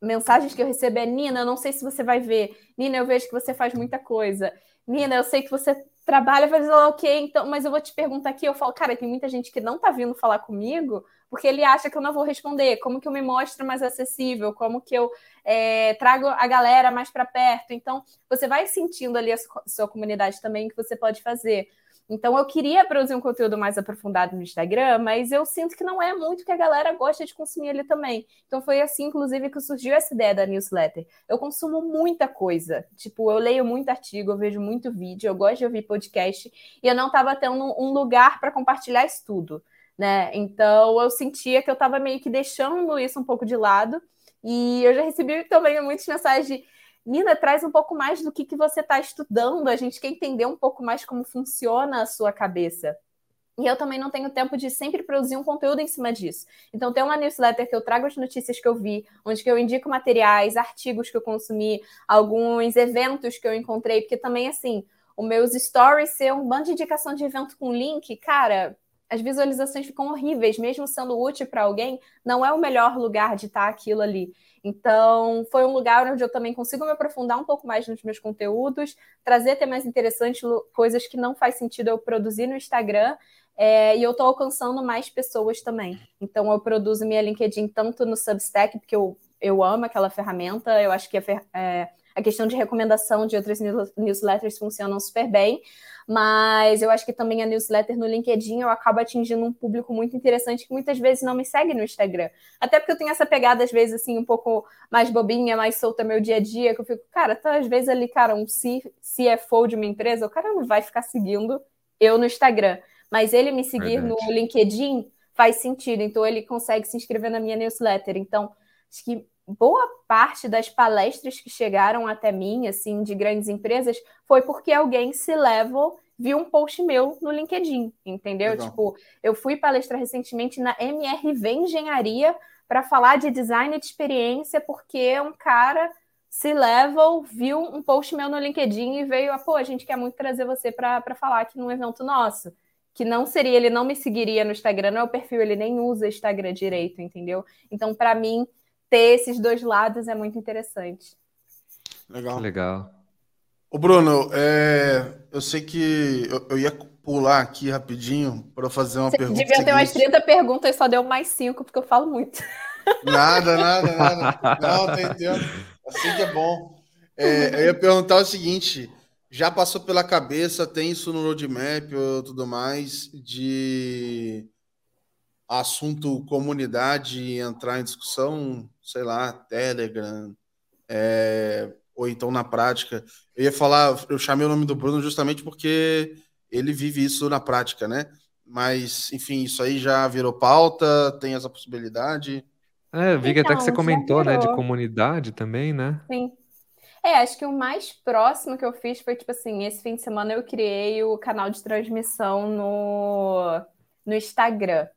mensagens que eu recebo é: Nina, eu não sei se você vai ver. Nina, eu vejo que você faz muita coisa. Nina, eu sei que você trabalha, faz o ok, então, mas eu vou te perguntar aqui. Eu falo, cara, tem muita gente que não tá vindo falar comigo porque ele acha que eu não vou responder. Como que eu me mostro mais acessível? Como que eu é, trago a galera mais para perto? Então, você vai sentindo ali a sua comunidade também que você pode fazer. Então eu queria produzir um conteúdo mais aprofundado no Instagram, mas eu sinto que não é muito que a galera gosta de consumir ali também. Então foi assim, inclusive, que surgiu essa ideia da newsletter. Eu consumo muita coisa. Tipo, eu leio muito artigo, eu vejo muito vídeo, eu gosto de ouvir podcast, e eu não estava tendo um lugar para compartilhar isso tudo. Né? Então eu sentia que eu estava meio que deixando isso um pouco de lado. E eu já recebi também muitas mensagens de Nina, traz um pouco mais do que, que você está estudando. A gente quer entender um pouco mais como funciona a sua cabeça. E eu também não tenho tempo de sempre produzir um conteúdo em cima disso. Então, tem uma newsletter que eu trago as notícias que eu vi, onde que eu indico materiais, artigos que eu consumi, alguns eventos que eu encontrei, porque também, assim, os meus stories ser um bando de indicação de evento com link, cara, as visualizações ficam horríveis, mesmo sendo útil para alguém, não é o melhor lugar de estar aquilo ali. Então, foi um lugar onde eu também consigo me aprofundar um pouco mais nos meus conteúdos, trazer temas interessantes, coisas que não faz sentido eu produzir no Instagram, é, e eu estou alcançando mais pessoas também. Então, eu produzo minha LinkedIn tanto no Substack, porque eu, eu amo aquela ferramenta, eu acho que a, fer, é, a questão de recomendação de outras newsletters funcionam super bem mas eu acho que também a newsletter no LinkedIn eu acabo atingindo um público muito interessante que muitas vezes não me segue no Instagram. Até porque eu tenho essa pegada, às vezes, assim, um pouco mais bobinha, mais solta meu dia a dia, que eu fico, cara, tá, às vezes ali, cara, um CFO de uma empresa, o cara não vai ficar seguindo eu no Instagram. Mas ele me seguir Verdade. no LinkedIn faz sentido, então ele consegue se inscrever na minha newsletter. Então, acho que boa parte das palestras que chegaram até mim, assim, de grandes empresas, foi porque alguém se level viu um post meu no LinkedIn, entendeu? Legal. Tipo, eu fui palestrar recentemente na MRV Engenharia para falar de design de experiência, porque um cara se level viu um post meu no LinkedIn e veio, ah, pô, a gente quer muito trazer você para falar aqui num evento nosso. Que não seria, ele não me seguiria no Instagram, não é o perfil, ele nem usa Instagram direito, entendeu? Então, para mim, ter esses dois lados é muito interessante. Legal. Legal. O Bruno, é, eu sei que eu, eu, ia pular aqui rapidinho para fazer uma Você pergunta. Devia ter umas 30 perguntas e só deu mais 5, porque eu falo muito. Nada, nada, nada. Não, tem tempo. Assim que é bom. É, eu ia perguntar o seguinte: já passou pela cabeça, tem isso no roadmap ou tudo mais, de assunto comunidade entrar em discussão, sei lá, Telegram, é, ou então na prática. Eu ia falar, eu chamei o nome do Bruno justamente porque ele vive isso na prática, né? Mas, enfim, isso aí já virou pauta, tem essa possibilidade. É, vi então, até que você então, comentou, né, de comunidade também, né? Sim. É, acho que o mais próximo que eu fiz foi, tipo assim, esse fim de semana eu criei o canal de transmissão no, no Instagram.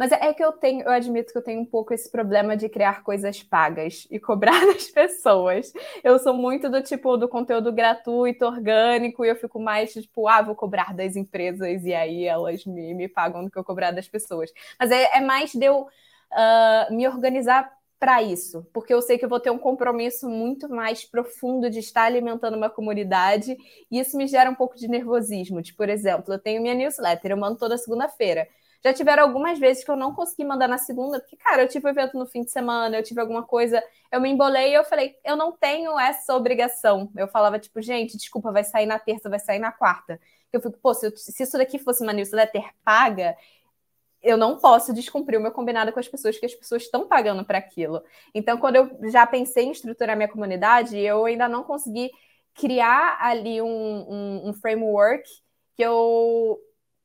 Mas é que eu tenho, eu admito que eu tenho um pouco esse problema de criar coisas pagas e cobrar das pessoas. Eu sou muito do tipo do conteúdo gratuito, orgânico, e eu fico mais tipo, ah, vou cobrar das empresas e aí elas me, me pagam do que eu cobrar das pessoas. Mas é, é mais de eu uh, me organizar para isso, porque eu sei que eu vou ter um compromisso muito mais profundo de estar alimentando uma comunidade, e isso me gera um pouco de nervosismo. De, por exemplo, eu tenho minha newsletter, eu mando toda segunda-feira. Já tiveram algumas vezes que eu não consegui mandar na segunda, porque, cara, eu tive um evento no fim de semana, eu tive alguma coisa, eu me embolei e eu falei, eu não tenho essa obrigação. Eu falava, tipo, gente, desculpa, vai sair na terça, vai sair na quarta. Eu fico, pô, se, eu, se isso daqui fosse uma newsletter paga, eu não posso descumprir o meu combinado com as pessoas, que as pessoas estão pagando para aquilo. Então, quando eu já pensei em estruturar minha comunidade, eu ainda não consegui criar ali um, um, um framework que eu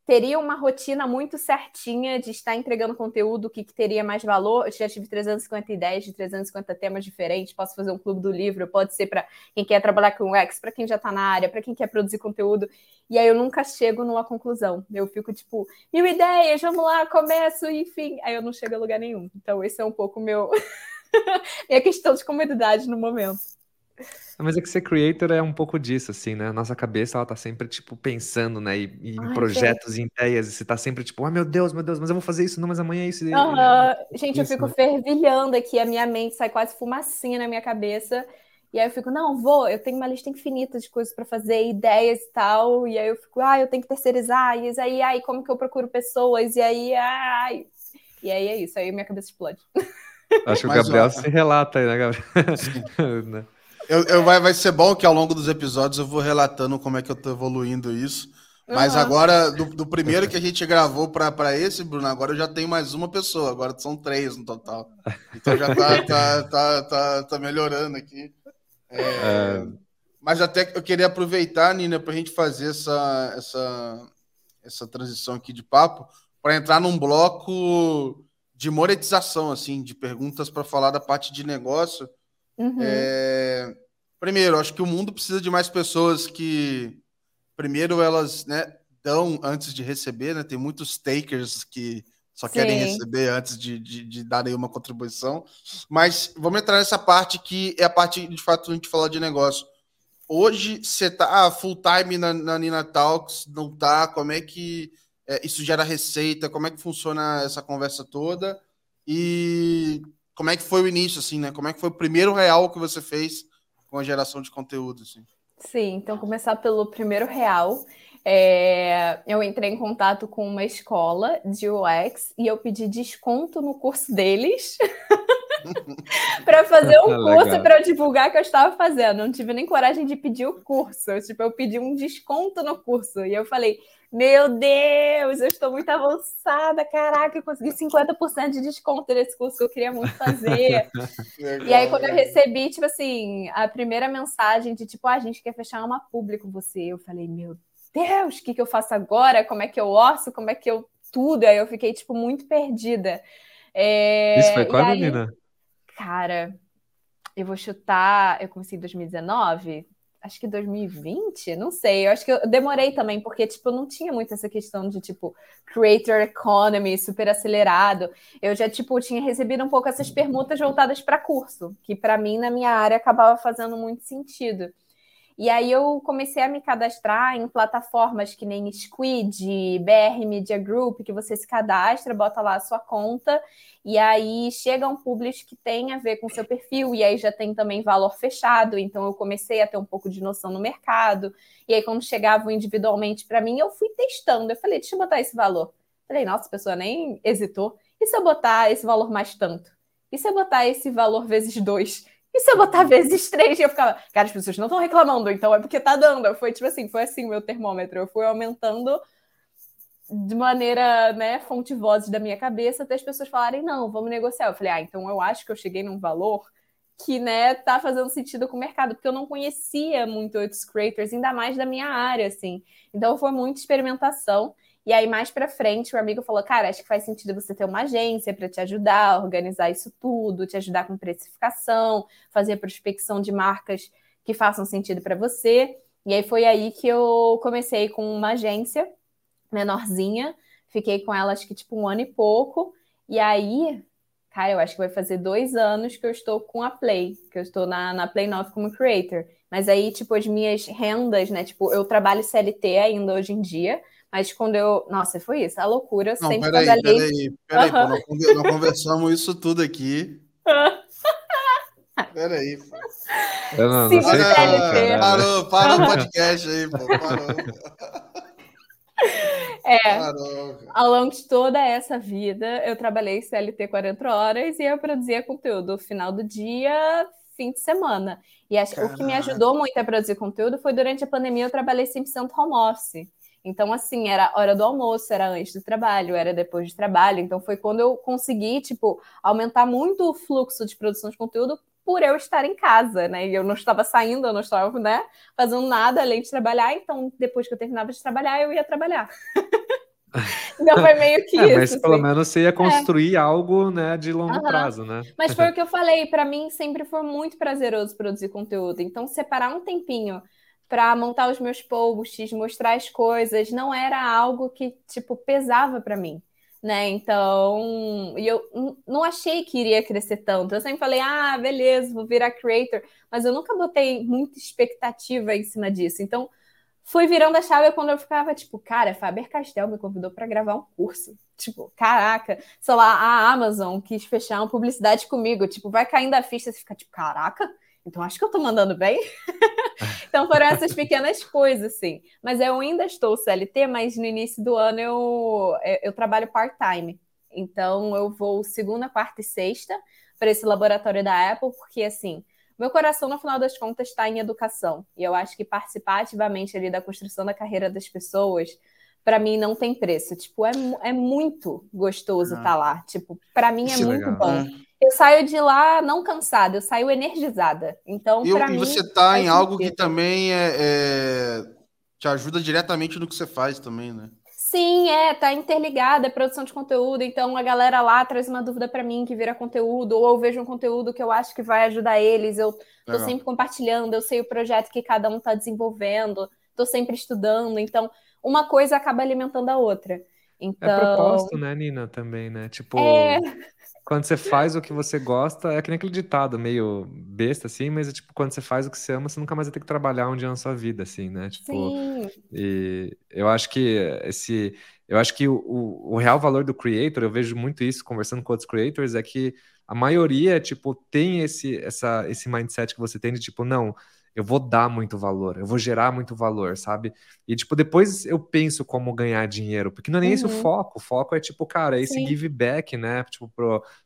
teria uma rotina muito certinha de estar entregando conteúdo que, que teria mais valor. Eu já tive 350 ideias de 350 temas diferentes. Posso fazer um clube do livro, pode ser para quem quer trabalhar com UX, para quem já está na área, para quem quer produzir conteúdo. E aí eu nunca chego numa conclusão. Eu fico tipo, mil ideias, vamos lá, começo, enfim. Aí eu não chego a lugar nenhum. Então, esse é um pouco meu minha questão de comodidade no momento. Mas é que ser creator é um pouco disso, assim, né? Nossa cabeça, ela tá sempre, tipo, pensando, né? E, e em Ai, projetos, gente. em ideias, e você tá sempre, tipo, ah, meu Deus, meu Deus, mas eu vou fazer isso, não, mas amanhã é isso. Uhum. Gente, isso, eu fico né? fervilhando aqui, a minha mente sai quase fumacinha na minha cabeça. E aí eu fico, não, vou, eu tenho uma lista infinita de coisas para fazer, ideias e tal. E aí eu fico, ah, eu tenho que terceirizar. E aí, ai, como que eu procuro pessoas? E aí, ai. E aí é isso, aí minha cabeça explode. Acho que o Gabriel ó, se relata aí, né, Gabriel? Eu, eu, vai, vai ser bom que ao longo dos episódios eu vou relatando como é que eu tô evoluindo isso. Mas uhum. agora, do, do, primeiro que a gente gravou para esse, Bruno, agora eu já tenho mais uma pessoa, agora são três no total. Então já tá, tá, tá, tá, tá melhorando aqui. É, é... Mas até eu queria aproveitar, Nina, para a gente fazer essa, essa, essa transição aqui de papo, para entrar num bloco de monetização, assim, de perguntas para falar da parte de negócio. Uhum. É... Primeiro, acho que o mundo precisa de mais pessoas que, primeiro, elas né, dão antes de receber, né? Tem muitos takers que só Sim. querem receber antes de, de, de dar nenhuma contribuição. Mas vamos entrar nessa parte que é a parte, de fato, a gente falar de negócio. Hoje você tá ah, full time na, na Nina Talks, não tá? Como é que é, isso gera receita? Como é que funciona essa conversa toda? E como é que foi o início, assim, né? Como é que foi o primeiro real que você fez com a geração de conteúdo, assim? Sim, então começar pelo primeiro real. É, eu entrei em contato com uma escola de UX e eu pedi desconto no curso deles. para fazer um curso para divulgar que eu estava fazendo. Não tive nem coragem de pedir o curso. Tipo, eu pedi um desconto no curso. E eu falei, meu Deus, eu estou muito avançada, caraca, eu consegui 50% de desconto nesse curso que eu queria muito fazer. Legal, e aí, quando eu recebi, tipo assim, a primeira mensagem de tipo, ah, a gente quer fechar uma pública com você, eu falei, meu Deus, o que, que eu faço agora? Como é que eu orço? Como é que eu tudo? Aí eu fiquei, tipo, muito perdida. É... Isso foi quando, aí, Nina? Cara, eu vou chutar, eu comecei em 2019, acho que 2020, não sei, eu acho que eu demorei também, porque, tipo, não tinha muito essa questão de, tipo, creator economy super acelerado. Eu já, tipo, tinha recebido um pouco essas permutas voltadas para curso, que para mim, na minha área, acabava fazendo muito sentido. E aí eu comecei a me cadastrar em plataformas que nem Squid, BR Media Group, que você se cadastra, bota lá a sua conta, e aí chega um público que tem a ver com seu perfil, e aí já tem também valor fechado, então eu comecei a ter um pouco de noção no mercado, e aí quando chegavam individualmente para mim, eu fui testando, eu falei, deixa eu botar esse valor. Falei, nossa, a pessoa nem hesitou. E se eu botar esse valor mais tanto? E se eu botar esse valor vezes dois? E se eu botar vezes três? Eu ficava, cara, as pessoas não estão reclamando, então é porque tá dando. Foi tipo assim, foi assim o meu termômetro. Eu fui aumentando de maneira, né, fonte vozes da minha cabeça até as pessoas falarem, não, vamos negociar. Eu falei, ah, então eu acho que eu cheguei num valor que, né, tá fazendo sentido com o mercado, porque eu não conhecia muito outros creators, ainda mais da minha área, assim. Então foi muita experimentação. E aí, mais para frente, o amigo falou: Cara, acho que faz sentido você ter uma agência para te ajudar a organizar isso tudo, te ajudar com precificação, fazer prospecção de marcas que façam sentido para você. E aí foi aí que eu comecei com uma agência menorzinha, fiquei com ela acho que tipo um ano e pouco. E aí, cara, eu acho que vai fazer dois anos que eu estou com a Play, que eu estou na, na Play 9 como creator. Mas aí, tipo, as minhas rendas, né? Tipo, eu trabalho CLT ainda hoje em dia, mas quando eu. Nossa, foi isso, a loucura. Não, sempre peraí, peraí, peraí, uhum. pô, nós, conversamos isso tudo aqui. Peraí, pô. Eu não, não sei ah, parou, parou o podcast aí, pô. Parou. É, Caramba. ao longo de toda essa vida, eu trabalhei CLT 40 horas e eu produzia conteúdo final do dia, fim de semana. E acho, o que me ajudou muito a produzir conteúdo foi durante a pandemia eu trabalhei 100% home office. Então, assim, era hora do almoço, era antes do trabalho, era depois do trabalho. Então, foi quando eu consegui, tipo, aumentar muito o fluxo de produção de conteúdo por eu estar em casa, né? E eu não estava saindo, eu não estava, né, fazendo nada além de trabalhar. Então, depois que eu terminava de trabalhar, eu ia trabalhar. Então foi meio que é, isso. Mas pelo assim. menos você ia construir é. algo né, de longo uhum. prazo, né? Mas foi o que eu falei, para mim sempre foi muito prazeroso produzir conteúdo. Então, separar um tempinho para montar os meus posts, mostrar as coisas, não era algo que, tipo, pesava para mim, né? Então, e eu não achei que iria crescer tanto. Eu sempre falei, ah, beleza, vou virar creator, mas eu nunca botei muita expectativa em cima disso. Então, fui virando a chave quando eu ficava, tipo, cara, Faber Castell me convidou para gravar um curso. Tipo, caraca, sei lá, a Amazon quis fechar uma publicidade comigo. Tipo, vai caindo a ficha, você fica tipo, caraca, então acho que eu tô mandando bem. então foram essas pequenas coisas, assim. Mas eu ainda estou CLT, mas no início do ano eu, eu trabalho part-time. Então eu vou segunda, quarta e sexta para esse laboratório da Apple, porque assim, meu coração, no final das contas, está em educação. E eu acho que participar ativamente ali da construção da carreira das pessoas, para mim, não tem preço. Tipo, é, é muito gostoso estar tá lá. Tipo, para mim é muito legal. bom. É eu saio de lá não cansada, eu saio energizada. Então, para mim. E você está em algo que também é, é, te ajuda diretamente no que você faz também, né? Sim, é, tá interligada, é produção de conteúdo. Então a galera lá traz uma dúvida para mim que vira conteúdo, ou eu vejo um conteúdo que eu acho que vai ajudar eles. Eu tô Legal. sempre compartilhando, eu sei o projeto que cada um tá desenvolvendo, tô sempre estudando. Então, uma coisa acaba alimentando a outra. Então... É propósito, né, Nina, também, né? Tipo, é quando você faz o que você gosta, é que nem aquele ditado meio besta, assim, mas é tipo, quando você faz o que você ama, você nunca mais vai ter que trabalhar um dia na sua vida, assim, né? Tipo, Sim. e eu acho que esse. Eu acho que o, o real valor do creator, eu vejo muito isso conversando com outros creators, é que a maioria, tipo, tem esse, essa, esse mindset que você tem de tipo, não, eu vou dar muito valor, eu vou gerar muito valor, sabe? E, tipo, depois eu penso como ganhar dinheiro, porque não é nem uhum. esse o uhum. foco. O foco é, tipo, cara, é esse Sim. give back, né? Tipo,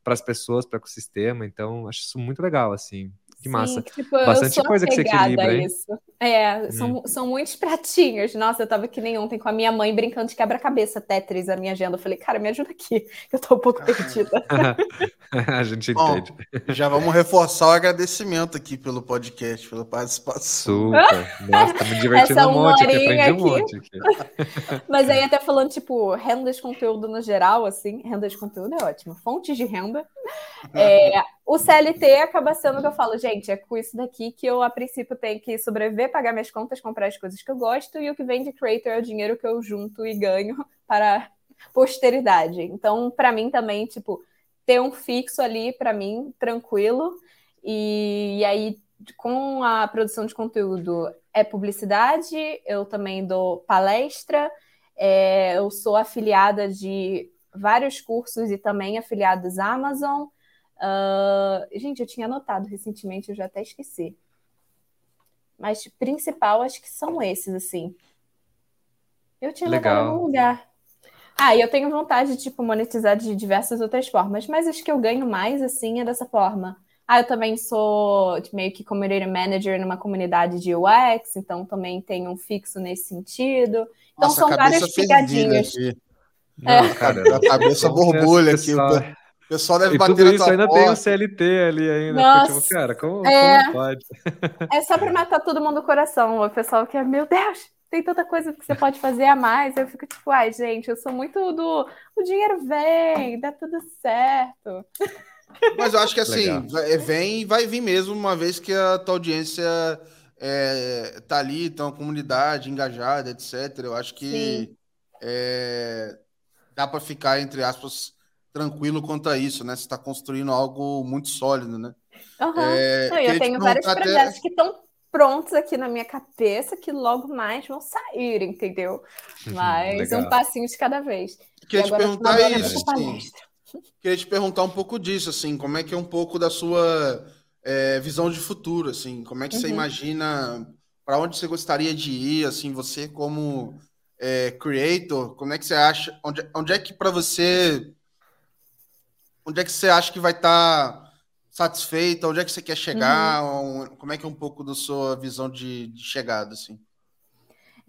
para as pessoas, para o ecossistema. Então, acho isso muito legal, assim. Que massa. Sim, tipo, Bastante coisa que você equilibra, hein? Isso. É, hum. são, são muitos pratinhos. Nossa, eu tava que nem ontem com a minha mãe brincando de quebra-cabeça Tetris a minha agenda. Eu falei, cara, me ajuda aqui, que eu tô um pouco perdida. a gente entende. Bom, já vamos reforçar o agradecimento aqui pelo podcast, pela participação. Super. Nossa, tá me divertindo um monte aqui, aprendi aqui. um monte aqui. Mas aí até falando, tipo, renda de conteúdo no geral, assim, renda de conteúdo é ótimo. Fontes de renda. É, o CLT acaba sendo que eu falo, gente, é com isso daqui que eu, a princípio, tenho que sobreviver, pagar minhas contas, comprar as coisas que eu gosto, e o que vem de creator é o dinheiro que eu junto e ganho para posteridade. Então, para mim também, tipo, ter um fixo ali, para mim, tranquilo, e, e aí, com a produção de conteúdo, é publicidade, eu também dou palestra, é, eu sou afiliada de vários cursos e também afiliadas à Amazon, Uh, gente, eu tinha anotado recentemente, eu já até esqueci. Mas principal, acho que são esses, assim. Eu tinha Legal. anotado em algum lugar. Ah, e eu tenho vontade de, tipo, monetizar de diversas outras formas, mas acho que eu ganho mais, assim, é dessa forma. Ah, eu também sou tipo, meio que community manager numa comunidade de UX, então também tenho um fixo nesse sentido. Então Nossa, são várias pegadinhas. Não, é. cara, a cabeça borbulha aqui. Pessoal deve e bater tudo isso ainda porta. tem o CLT ali ainda. Nossa, tipo, cara, como, é... como pode? É só para matar todo mundo do coração. O pessoal que é, meu Deus, tem tanta coisa que você pode fazer a mais. Eu fico tipo, ai, gente, eu sou muito do. O dinheiro vem, dá tudo certo. Mas eu acho que assim, é, vem e vai vir mesmo, uma vez que a tua audiência é, tá ali, então a comunidade engajada, etc. Eu acho que é, dá para ficar, entre aspas, tranquilo quanto a isso, né? Você está construindo algo muito sólido, né? Uhum. É, Não, eu tenho vários até... projetos que estão prontos aqui na minha cabeça que logo mais vão sair, entendeu? Uhum, Mas um passinho de cada vez. Queria te perguntar isso. Queria te perguntar um pouco disso, assim, como é que é um pouco da sua é, visão de futuro, assim, como é que uhum. você imagina para onde você gostaria de ir, assim, você como é, creator, como é que você acha, onde, onde é que para você onde é que você acha que vai estar tá satisfeita? Onde é que você quer chegar? Uhum. Como é que é um pouco da sua visão de, de chegada, assim?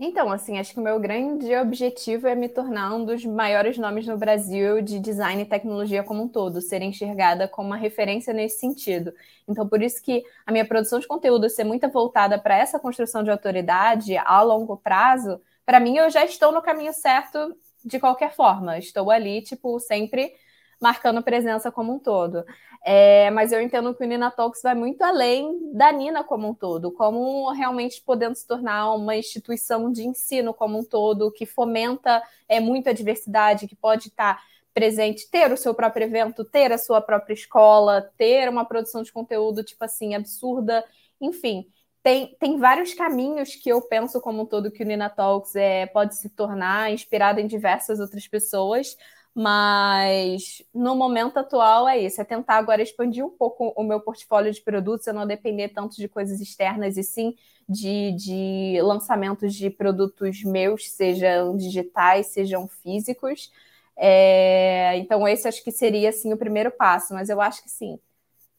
Então, assim, acho que o meu grande objetivo é me tornar um dos maiores nomes no Brasil de design e tecnologia como um todo, ser enxergada como uma referência nesse sentido. Então, por isso que a minha produção de conteúdo ser muito voltada para essa construção de autoridade a longo prazo, para mim eu já estou no caminho certo de qualquer forma. Estou ali, tipo, sempre marcando presença como um todo. É, mas eu entendo que o Nina Talks vai muito além da Nina como um todo, como realmente podendo se tornar uma instituição de ensino como um todo, que fomenta é, muito a diversidade, que pode estar presente, ter o seu próprio evento, ter a sua própria escola, ter uma produção de conteúdo, tipo assim, absurda, enfim. Tem, tem vários caminhos que eu penso como um todo que o Nina Talks é, pode se tornar, inspirado em diversas outras pessoas, mas no momento atual é isso, é tentar agora expandir um pouco o meu portfólio de produtos, eu não depender tanto de coisas externas e sim de, de lançamentos de produtos meus, sejam digitais, sejam físicos. É, então, esse acho que seria assim o primeiro passo, mas eu acho que sim.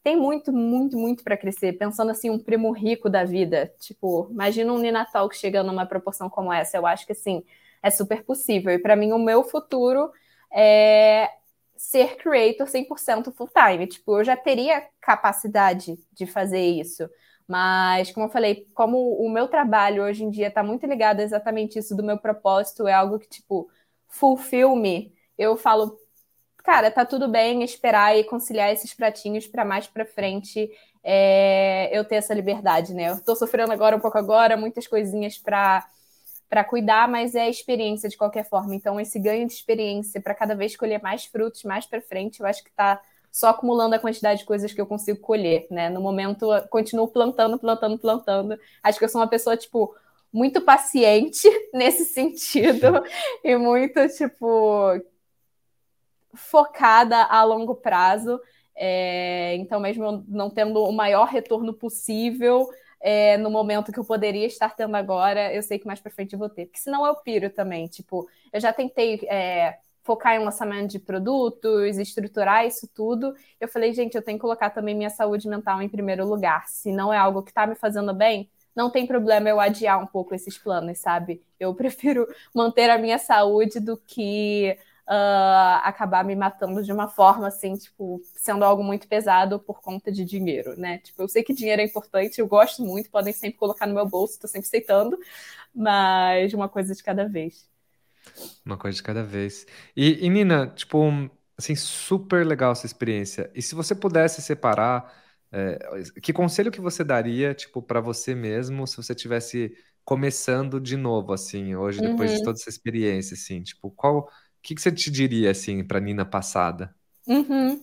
Tem muito, muito, muito para crescer. Pensando assim, um primo rico da vida. Tipo, imagina um Nina Talk chegando numa proporção como essa. Eu acho que assim, é super possível. E para mim, o meu futuro é, ser creator 100% full time. Tipo, eu já teria capacidade de fazer isso. Mas, como eu falei, como o meu trabalho hoje em dia está muito ligado a exatamente isso do meu propósito, é algo que, tipo, fulfill me, eu falo, cara, tá tudo bem esperar e conciliar esses pratinhos para mais para frente é, eu ter essa liberdade, né? Eu tô sofrendo agora um pouco agora, muitas coisinhas para para cuidar, mas é experiência de qualquer forma. Então, esse ganho de experiência para cada vez colher mais frutos mais para frente, eu acho que está só acumulando a quantidade de coisas que eu consigo colher, né? No momento, continuo plantando, plantando, plantando. Acho que eu sou uma pessoa, tipo, muito paciente nesse sentido e muito, tipo, focada a longo prazo. É, então, mesmo não tendo o maior retorno possível é, no momento que eu poderia estar tendo agora, eu sei que mais para frente eu vou ter. Porque senão eu piro também. Tipo, eu já tentei é, focar em lançamento de produtos, estruturar isso tudo. Eu falei, gente, eu tenho que colocar também minha saúde mental em primeiro lugar. Se não é algo que está me fazendo bem, não tem problema eu adiar um pouco esses planos, sabe? Eu prefiro manter a minha saúde do que uh, acabar me matando de uma forma assim, tipo, sendo algo muito pesado por conta de dinheiro, né? Tipo, eu sei que dinheiro é importante, eu gosto muito, podem sempre colocar no meu bolso, tô sempre aceitando, mas uma coisa de cada vez. Uma coisa de cada vez. E, e Nina, tipo, assim, super legal essa experiência. E se você pudesse separar, é, que conselho que você daria, tipo, para você mesmo, se você tivesse começando de novo, assim, hoje, depois de Uhum. toda essa experiência, assim, tipo, qual, que, que você te diria, assim, para Nina passada? Uhum.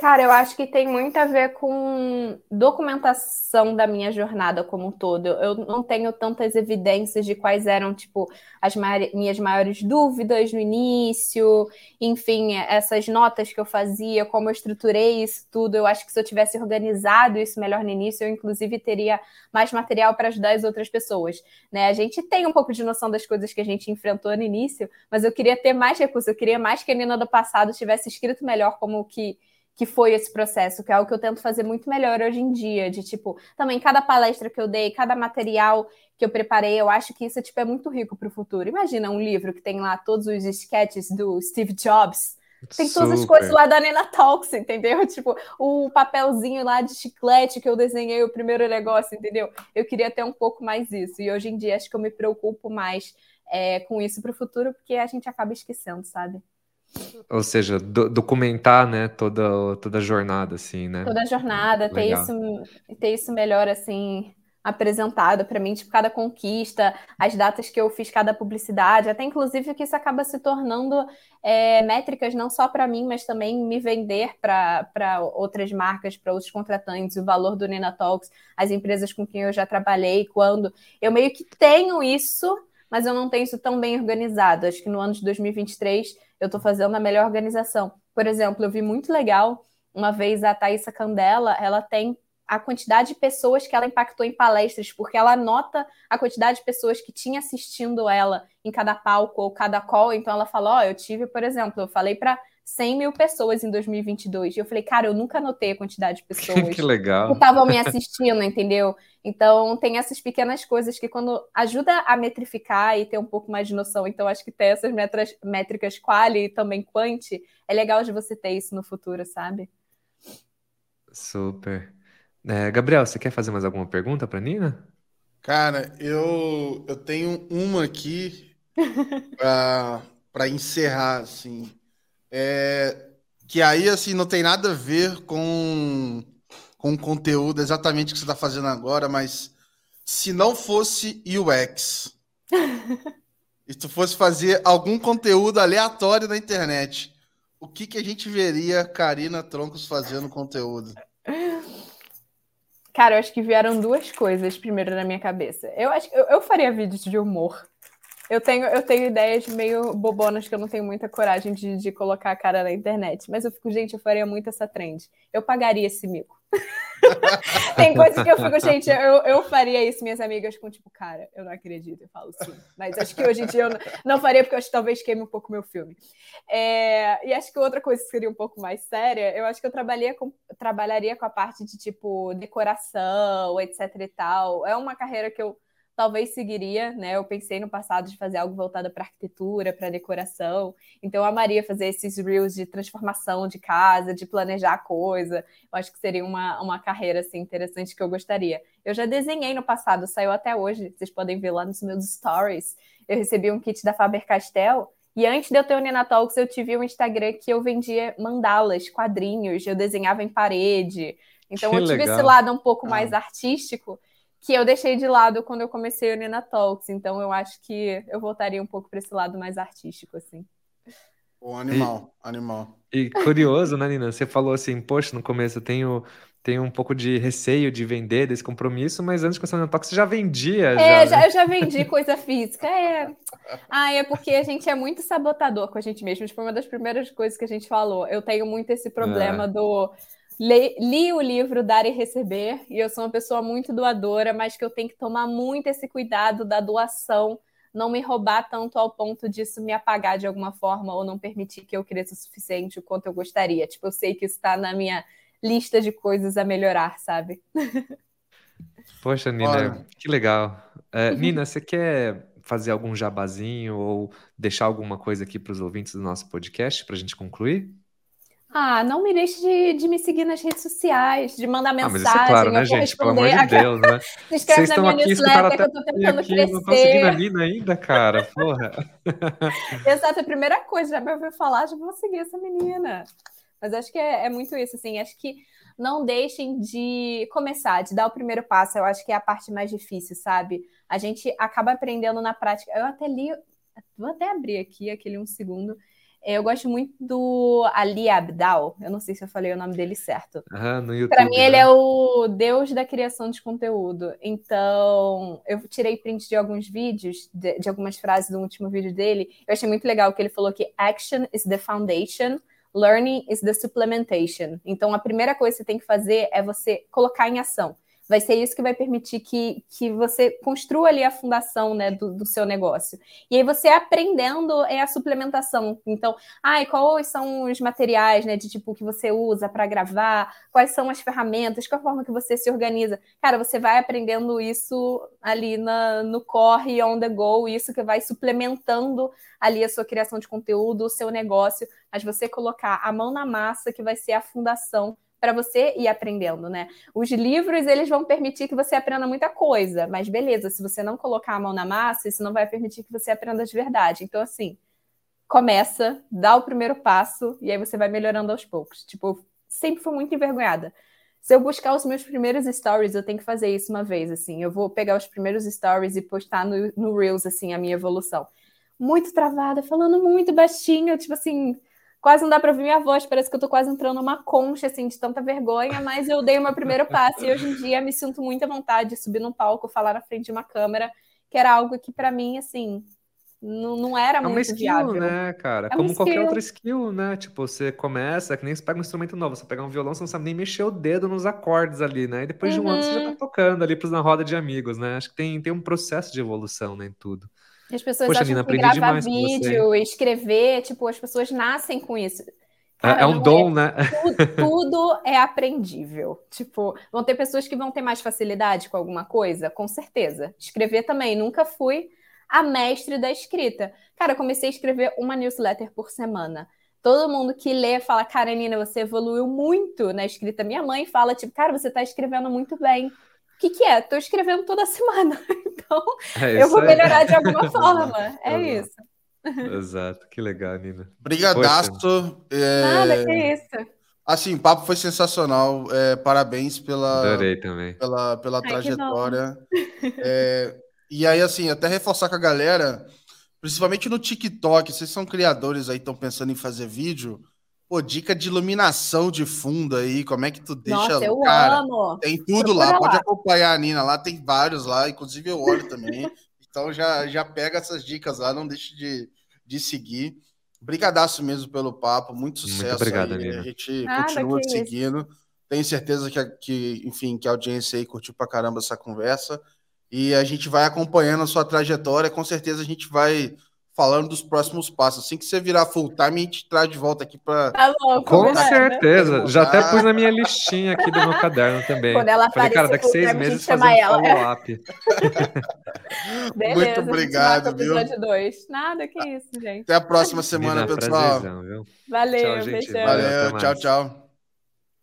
Cara, eu acho que tem muito a ver com documentação da minha jornada como um todo. Eu não tenho tantas evidências de quais eram, tipo, as minhas maiores dúvidas no início, enfim, essas notas que eu fazia, como eu estruturei isso tudo. Eu acho que se eu tivesse organizado isso melhor no início, eu inclusive teria mais material para ajudar as outras pessoas, né? A gente tem um pouco de noção das coisas que a gente enfrentou no início, mas eu queria ter mais recursos, eu queria mais que a Nina do passado tivesse escrito melhor como que que foi esse processo, que é algo que eu tento fazer muito melhor hoje em dia, de tipo, também cada palestra que eu dei, cada material que eu preparei, eu acho que isso tipo, é muito rico para o futuro. Imagina um livro que tem lá todos os sketches do Steve Jobs, tem todas as Super. coisas lá da Nena Talks, entendeu? Tipo, o papelzinho lá de chiclete que eu desenhei o primeiro negócio, entendeu? Eu queria ter um pouco mais isso. E hoje em dia acho que eu me preocupo mais é, com isso para o futuro, porque a gente acaba esquecendo, sabe? Ou seja, do- documentar, né, toda, toda a jornada, assim, né? toda a jornada, ter Legal. isso, ter isso melhor assim apresentado para mim, tipo, cada conquista, as datas que eu fiz cada publicidade, até inclusive que isso acaba se tornando é, métricas não só para mim, mas também me vender para outras marcas, para outros contratantes, o valor do Nina Talks, as empresas com quem eu já trabalhei, quando eu meio que tenho isso, mas eu não tenho isso tão bem organizado. Acho que no ano de 2023 eu estou fazendo a melhor organização. Por exemplo, eu vi muito legal uma vez a Thaisa Candela, ela tem a quantidade de pessoas que ela impactou em palestras, porque ela anota a quantidade de pessoas que tinha assistindo ela em cada palco ou cada call. Então ela fala: Ó, eu tive, por exemplo, eu falei para 100 mil pessoas em 2022. E eu falei: Cara, eu nunca anotei a quantidade de pessoas Que legal. que estavam me assistindo, entendeu? Então tem essas pequenas coisas que quando ajuda a metrificar e ter um pouco mais de noção. Então acho que ter essas metras, métricas quali e também quanti é legal de você ter isso no futuro, sabe? Super. É, Gabriel, você quer fazer mais alguma pergunta para Nina? Cara, eu, eu tenho uma aqui para encerrar, assim. É, que aí, assim, não tem nada a ver com, com o conteúdo exatamente que você está fazendo agora, mas se não fosse UX, e tu fosse fazer algum conteúdo aleatório na internet, o que, que a gente veria Karina Troncos fazendo conteúdo? Cara, eu acho que vieram duas coisas primeiro na minha cabeça. Eu acho que eu, eu faria vídeos de humor. Eu tenho, eu tenho ideias meio bobonas que eu não tenho muita coragem de, de colocar a cara na internet. Mas eu fico, gente, eu faria muito essa trend. Eu pagaria esse mico. Tem coisas que eu fico, gente, eu, eu faria isso. Minhas amigas ficam tipo, cara, eu não acredito. Eu falo sim. Mas acho que hoje em dia eu não, não faria, porque eu acho que talvez queime um pouco meu filme. É, e acho que outra coisa que seria um pouco mais séria, eu acho que eu trabalharia com, trabalharia com a parte de, tipo, decoração, etc e tal. É uma carreira que eu talvez seguiria, né? Eu pensei no passado de fazer algo voltado para arquitetura, para decoração. Então eu amaria fazer esses reels de transformação de casa, de planejar coisa. Eu acho que seria uma, uma carreira assim interessante que eu gostaria. Eu já desenhei no passado, saiu até hoje. Vocês podem ver lá nos meus stories. Eu recebi um kit da Faber-Castell e antes de eu ter o Nina Talks, eu tive um Instagram que eu vendia mandalas, quadrinhos, eu desenhava em parede. Então Que eu tive legal. esse lado um pouco Ah. mais artístico que eu deixei de lado quando eu comecei o Nina Talks. Então eu acho que eu voltaria um pouco para esse lado mais artístico, assim. O animal, animal. E curioso, né, Nina? Você falou assim, poxa, no começo eu tenho, tenho um pouco de receio de vender desse compromisso, mas antes de começar no Talk, você já vendia, É, já, já, né? eu já vendi coisa física. É. Ah, é porque a gente é muito sabotador com a gente mesmo. Foi uma das primeiras coisas que a gente falou. Eu tenho muito esse problema É. do li, li, o livro Dar e Receber, e eu sou uma pessoa muito doadora, mas que eu tenho que tomar muito esse cuidado da doação, não me roubar tanto ao ponto disso me apagar de alguma forma ou não permitir que eu cresça o suficiente o quanto eu gostaria. Tipo, eu sei que isso está na minha lista de coisas a melhorar, sabe? Poxa, Nina, Olha. que legal. É, Nina, você quer fazer algum jabazinho ou deixar alguma coisa aqui para os ouvintes do nosso podcast para a gente concluir? Ah, não me deixe de, de, me seguir nas redes sociais, de mandar mensagem. Ah, mas isso é claro, né, gente? Pelo amor de Deus, né? Se inscreve Vocês na minha aqui, newsletter que eu tô tentando aqui, crescer. Não tô seguindo a Nina ainda, cara, porra. Exato, é a primeira coisa, já me ouviu falar, já vou seguir essa menina. Mas acho que é, é muito isso, assim, acho que não deixem de começar, de dar o primeiro passo, eu acho que é a parte mais difícil, sabe? A gente acaba aprendendo na prática. Eu até li, vou até abrir aqui aquele um segundo, eu gosto muito do Ali Abdal. Eu não sei se eu falei o nome dele certo. Ah, no YouTube. Para mim, né? ele é o deus da criação de conteúdo. Então, eu tirei print de alguns vídeos, de, de algumas frases do último vídeo dele. Eu achei muito legal que ele falou que action is the foundation, learning is the supplementation. Então, a primeira coisa que você tem que fazer é você colocar em ação vai ser isso que vai permitir que, que você construa ali a fundação né, do, do seu negócio. E aí você aprendendo é a suplementação. Então, ai, quais são os materiais, né, de tipo que você usa para gravar, quais são as ferramentas, qual a forma que você se organiza. Cara, você vai aprendendo isso ali na, no corre, on the go, isso que vai suplementando ali a sua criação de conteúdo, o seu negócio, mas você colocar a mão na massa que vai ser a fundação para você ir aprendendo, né? Os livros, eles vão permitir que você aprenda muita coisa, mas beleza, se você não colocar a mão na massa, isso não vai permitir que você aprenda de verdade. Então, assim, começa, dá o primeiro passo e aí você vai melhorando aos poucos. Tipo, sempre fui muito envergonhada. Se eu buscar os meus primeiros stories, eu tenho que fazer isso uma vez, assim. Eu vou pegar os primeiros stories e postar no, no Reels, assim, a minha evolução. Muito travada, falando muito baixinho, tipo assim, quase não dá para ouvir minha voz, parece que eu tô quase entrando numa concha, assim, de tanta vergonha, mas eu dei o meu primeiro passo e hoje em dia me sinto muito à vontade de subir num palco, falar na frente de uma câmera, que era algo que para mim, assim, não, não era é muito uma skill, viável. né, cara? É Como qualquer outra skill, né? Tipo, você começa, é que nem você pega um instrumento novo, você pega um violão, você não sabe nem mexer o dedo nos acordes ali, né? E depois uhum. de um ano você já tá uhum. tocando ali na roda de amigos, né? Acho que tem, tem um processo de evolução, né, em tudo. As pessoas Poxa, acham Nina, que gravar vídeo, escrever, tipo, as pessoas nascem com isso. Cara, é um dom, é. né? Tudo, tudo, é aprendível. Tipo, vão ter pessoas que vão ter mais facilidade com alguma coisa, com certeza. Escrever também. Nunca fui a mestre da escrita. Cara, comecei a escrever uma newsletter por semana. Todo mundo que lê fala, cara, Nina, você evoluiu muito na escrita. Minha mãe fala, tipo, cara, você está escrevendo muito bem que, que é? Estou escrevendo toda semana, então é eu vou melhorar de alguma forma. É isso. Exato, que legal, Nina. Brigadaço. É... Nada, que isso. Assim, o papo foi sensacional. É, parabéns pela, Adorei também. pela, pela Ai, trajetória. É, e aí, assim, até reforçar com a galera, principalmente no TikTok, vocês são criadores aí, estão pensando em fazer vídeo. Pô, dica de iluminação de fundo aí, como é que tu deixa. Nossa, eu cara, amo. Tem tudo lá, lá, pode acompanhar a Nina lá, tem vários lá, inclusive eu olho também. então já, já pega essas dicas lá, não deixe de, de seguir. Brigadaço mesmo pelo papo, muito sucesso. Muito obrigado, aí. A gente Nada, continua seguindo. Tenho certeza que, que, enfim, que a audiência aí curtiu pra caramba essa conversa. E a gente vai acompanhando a sua trajetória. Com certeza a gente vai falando dos próximos passos. Assim que você virar full time, a gente traz de volta aqui para. Tá bom, Com certeza. Já até pus na minha listinha aqui do meu caderno também. Quando ela Falei, cara, daqui seis meses fazer um follow-up. Muito obrigado, viu? Dois. Nada, que isso, gente. Até a próxima semana, pessoal. Valeu, tchau, gente. Valeu, tchau, tchau.